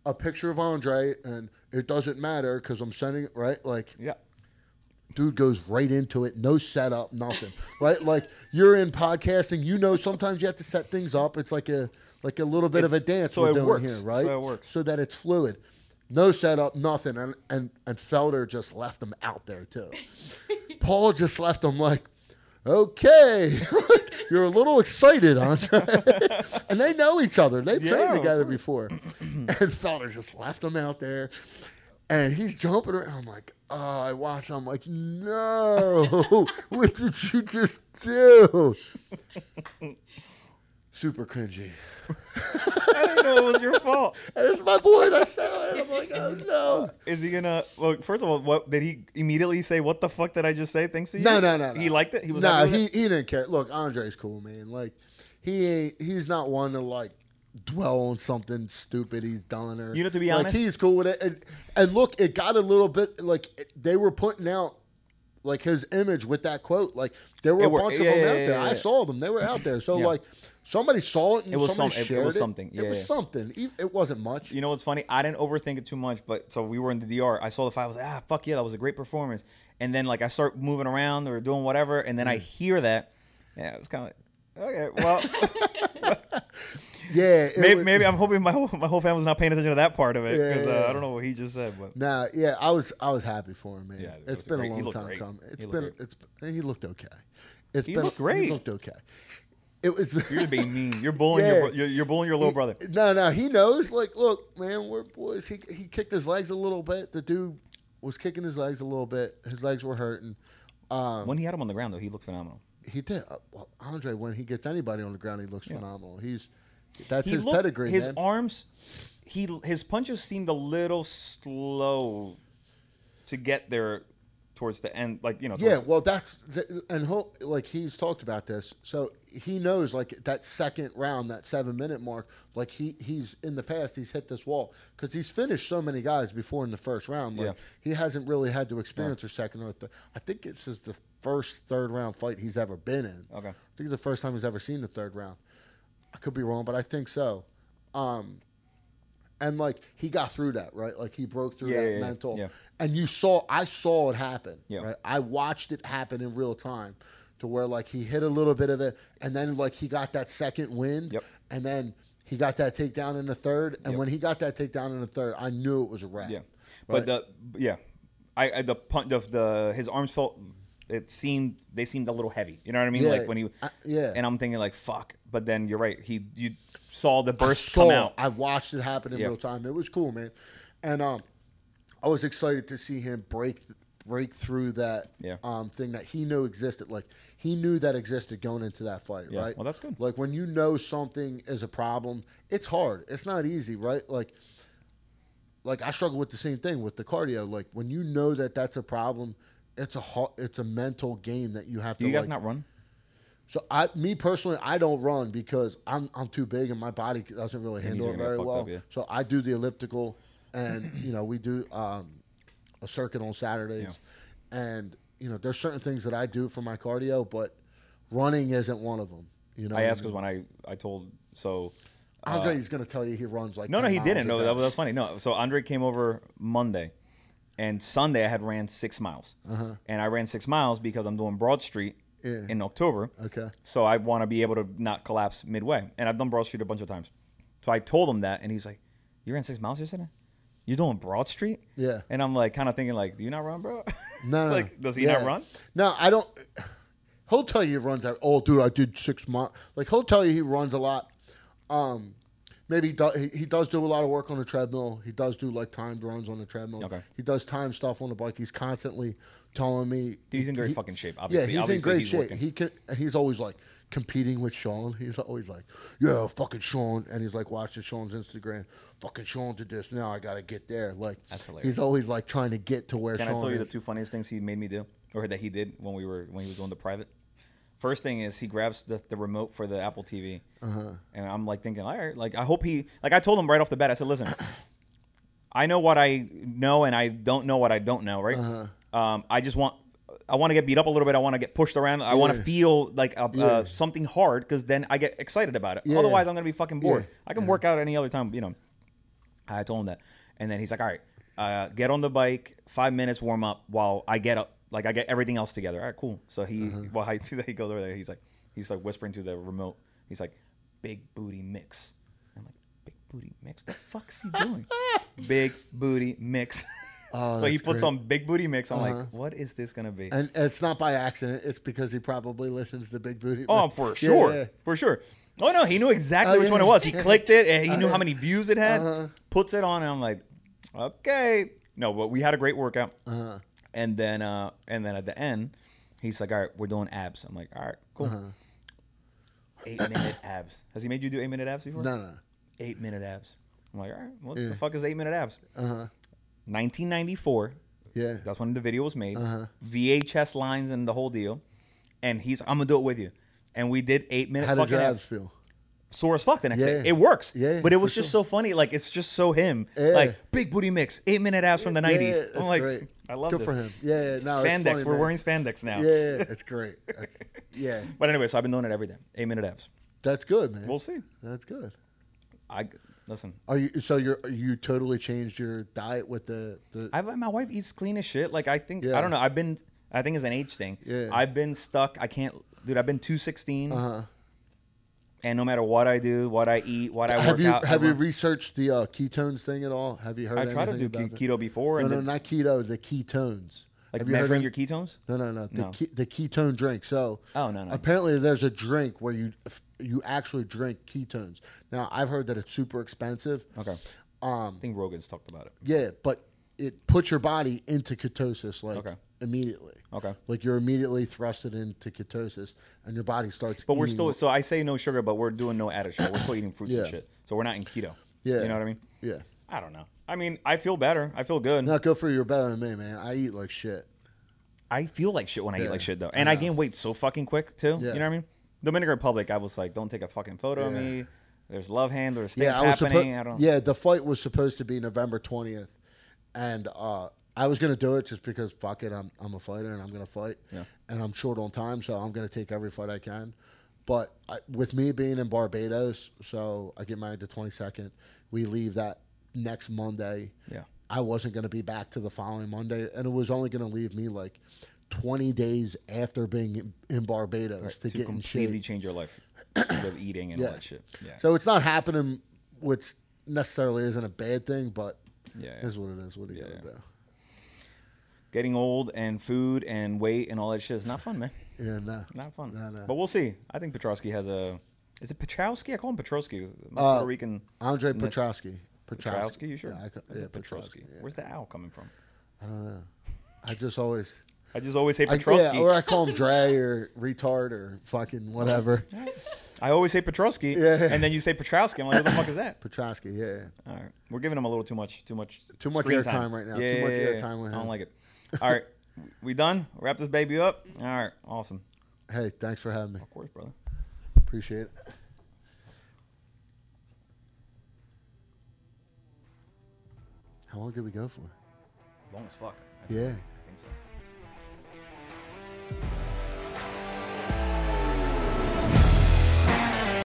a picture of Andre, and it doesn't matter because I'm sending it right, like Yeah. dude goes right into it no setup nothing right like you're in podcasting you know sometimes you have to set things up. It's like a like a little bit of a dance so we're doing works. here right? So it works. so that it's fluid. No setup nothing. And and and felder just left them out there too. Paul just left them like okay. You're a little excited andre and they know each other. They've Yeah, trained together before. And felder just left them out there. And he's jumping around. I'm like, oh, I watch. I'm like, no, what did you just do? Super cringy. I didn't know it was your fault. And it's my boy. And I said, it. I'm like, oh no. Is he gonna? Well, first of all, what did he immediately say? What the fuck did I just say? Thanks to you. No, no, no, no. He liked it. He was. No, he it? he didn't care. Look, Andre's cool, man. Like, he ain't. He's not one to like dwell on something stupid he's done or. You know, to be like, honest- he's cool with it. And, and look, it got a little bit like it- they were putting out. Like his image with that quote, like there were It a worked. bunch of them yeah, out yeah, there. yeah, I yeah. saw them; they were out there. So Yeah. like, somebody saw it and It was somebody some- it- it was something. It Yeah, was yeah. something. It wasn't much. You know what's funny? I didn't overthink it too much, but so we were in the DR. I saw the fight. I was like, ah, fuck yeah, that was a great performance. And then like I start moving around or doing whatever, and then I hear that. Yeah, it was kind of like, okay, well, Yeah, maybe, was- maybe I'm hoping my whole, my whole family's not paying attention to that part of it Yeah, because yeah, uh. I don't know what he just said, but Nah, yeah, I was I was happy for him, man. Yeah, it it's been great. a long time great. coming. It's He been great. it's he looked okay. It's He been looked great. He looked okay. It was you're being mean. You're bullying Yeah. your you're, you're bullying your little brother. No, no, he knows. Like, look, man, we're boys. He he kicked his legs a little bit. The dude was kicking his legs a little bit. His legs were hurting. Um, When he had him on the ground though, he looked phenomenal. he did. Uh, well, Andre, when he gets anybody on the ground, he looks Yeah. phenomenal. He's that's he his looked, pedigree, His man. arms, he his punches seemed a little slow to get there towards the end. Like you know, Yeah, well, that's th- and he'll, like he's talked about this, so he knows like that second round, that seven minute mark. Like he he's in the past, he's hit this wall because he's finished so many guys before in the first round. Like Yeah. he hasn't really had to experience a second or third. I think this is the first third round fight he's ever been in. Okay. I think it's the first time he's ever seen the third round. I could be wrong, but I think so. Um, and like he got through that, right? Like he broke through Yeah, that yeah, mental. yeah. And you saw, I saw it happen. Yeah. Right? I watched it happen in real time, to where like he hit a little bit of it, and then like he got that second wind, Yep. and then he got that takedown in the third, and Yep. when he got that takedown in the third, I knew it was a wrap. yeah. Right? But the yeah, I, I the punt of the his arms felt it seemed they seemed a little heavy. You know what I mean? Yeah, like when he I- yeah. And I'm thinking like fuck. But then you're right. He you saw the burst saw, come out. I watched it happen in Yeah. real time. It was cool, man. And um, I was excited to see him break break through that Yeah. um, thing that he knew existed. Like he knew that existed going into that fight, Yeah. right? Well, that's good. Like when you know something is a problem, it's hard. It's not easy, right? Like like I struggle with the same thing with the cardio. Like when you know that that's a problem, it's a it's a mental game that you have Do to you guys like, not run? so I, me personally, I don't run because I'm I'm too big and my body doesn't really handle it very well. up, yeah. So I do the elliptical, and you know we do um, a circuit on Saturdays, and you know there's certain things that I do for my cardio, but running isn't one of them. You know, I asked because when I I told so. uh, Andre is going to tell you he runs like No, no, he didn't. No, day. that was, that was funny. No, so Andre came over Monday, and Sunday I had ran six miles, and I ran six miles because I'm doing Broad Street Uh-huh. Yeah. in October. Okay. So I want to be able to not collapse midway, and I've done Broad Street a bunch of times. So I told him that, and he's like, "You ran six miles yesterday? You're doing Broad Street?" Yeah. And I'm like, kind of thinking, like, "Do you not run, bro?" No, no. like, does he Yeah. not run? No, I don't. He'll tell you he runs out. Oh, dude, I did six months. Like he'll tell you he runs a lot. Um, maybe he, do, he, he does do a lot of work on the treadmill. He does do like timed runs on the treadmill. Okay. He does time stuff on the bike. He's constantly telling me He's in great he- fucking shape. Obviously, Yeah, Obviously, he's in great he's shape. working. He can. And he's always like, competing with Sean. He's always like, "Yeah, fucking Sean," and he's like watching Sean's Instagram. Fucking Sean did this. Now I gotta get there. Like That's hilarious. he's always like trying to get to where Can Sean I tell you is. the two funniest things he made me do, or that he did when we were when he was doing the private? First thing is he grabs the, the remote for the Apple TV, Uh-huh. and I'm like thinking, all right, like I hope he like I told him right off the bat. I said, listen, I know what I know, and I don't know what I don't know, right? Uh-huh. Um, I just want. I want to get beat up a little bit. I want to get pushed around. I want to feel like a, Yeah. uh, something hard because then I get excited about it. Yeah. Otherwise, I'm gonna be fucking bored. Yeah. I can work out any other time, you know. I told him that, and then he's like, "All right, uh, get on the bike, five minutes warm up while I get up, like I get everything else together." All right, cool. So he, Uh-huh. while I see that he goes over there, he's like, he's like whispering to the remote. He's like, "Big booty mix." I'm like, "Big booty mix? The fuck's he doing? big booty mix." Oh, so he puts great. on big booty mix. I'm Uh-huh. like, "What is this gonna be?" and it's not by accident. It's because he probably listens to Big Booty. Oh, for sure, yeah. for sure. Oh no, he knew exactly Oh, which yeah. one it was. He clicked it, and he knew how many views it had. uh-huh. Puts it on, and I'm like, okay. No, but we had a great workout, Uh-huh. And then uh, and then at the end, he's like, all right, we're doing abs. I'm like, all right, cool. Uh-huh. Eight minute abs. Has he made you do eight minute abs before? No, no. Eight minute abs. I'm like, all right, what Yeah. the fuck is eight minute abs? Uh huh. 1994. Yeah. That's when the video was made. Uh-huh. VHS lines and the whole deal. And he's, I'm gonna do it with you. And we did eight minute How did your abs feel? sore as fuck the next Yeah. day. It works. Yeah, But it was just sure. so funny. Like it's just so him. Yeah. Like big booty mix, eight minute abs from the nineties. I'm like, great. I love Good this. for him. Yeah, yeah, no, it's spandex. funny, We're man. wearing spandex now. Yeah, yeah, it's great. That's, yeah, But anyway, so I've been doing it every day. Eight minute abs. that's good, man. We'll see. That's good. I listen. Are you so you're you totally changed your diet with the the I my wife eats clean as shit. Like I think Yeah. I don't know. I've been. I think it's an age thing. Yeah. I've been stuck. I can't, dude. I've been two sixteen. uh-huh. And no matter what I do, what I eat, what I Have work you out, have you researed the uh, ketones thing at all? Have you heard? I try to do ke- keto before No, and no, then- not keto. The ketones. like have measuring of- your ketones. No, no, no. The, No. Ke- the ketone drink. So, Oh, no, no. Apparently, there's a drink where you you actually drink ketones. Now, I've heard that it's super expensive. Okay. Um, I think Rogan's talked about it. yeah, but it puts your body into ketosis like Okay. Immediately. Okay. Like you're immediately thrusted into ketosis, and your body starts. But we're eating- still. So I say no sugar, but we're doing no added sugar. We're still eating fruits and Yeah. shit. So we're not in keto. Yeah. You know what I mean? Yeah. I don't know. I mean, I feel better. I feel good. Not good for you. You're better than me, man. I eat like shit. I feel like shit when I eat Yeah, like shit though, and I, gain weight so fucking quick too. Yeah. You know what I mean? Dominican Republic, I was like, don't take a fucking photo of Yeah. me. There's love hand. There's things Yeah, I was happening. supposed. I don't. Yeah, the fight was supposed to be November twentieth, and uh, I was gonna do it just because fuck it, I'm I'm a fighter and I'm gonna fight. Yeah. And I'm short on time, so I'm gonna take every fight I can. But I, with me being in Barbados, so I get married the twenty second. We leave that next Monday. Yeah. I wasn't gonna be back to the following Monday, and it was only gonna leave me like. 20 days after being in, Barbados Right, to, to get in completely change your life with eating and Yeah. all that shit. Yeah. So it's not happening, which necessarily isn't a bad thing, but Yeah, yeah. is what it is. What are you Yeah, gonna do? Getting old and food and weight and all that shit is not fun, man. Yeah, no. Not fun. No, no. But we'll see. I think Petrosky has a. Is it Petrowski? I call him Petrosky. My Uh, Puerto Rican. Andre Petrowski. Petrowski, you sure? Yeah, I, ca- yeah Petrowski. Yeah. Where's the owl coming from? I don't know. I just always, I just always say I, yeah, or I call him Dre or retard or fucking whatever. I always say Petrosky, Yeah. and then you say Petrowski. I'm like, what the fuck is that? Petrowski, yeah. All right, we're giving him a little too much, too much, Too much airtime right now. Yeah, Too much airtime with I don't like it. All right. We done? Wrap this baby up? All right. Awesome. Hey, thanks for having me. Of course, brother. Appreciate it. How long did we go for? Long as fuck. I yeah. Think, I think so.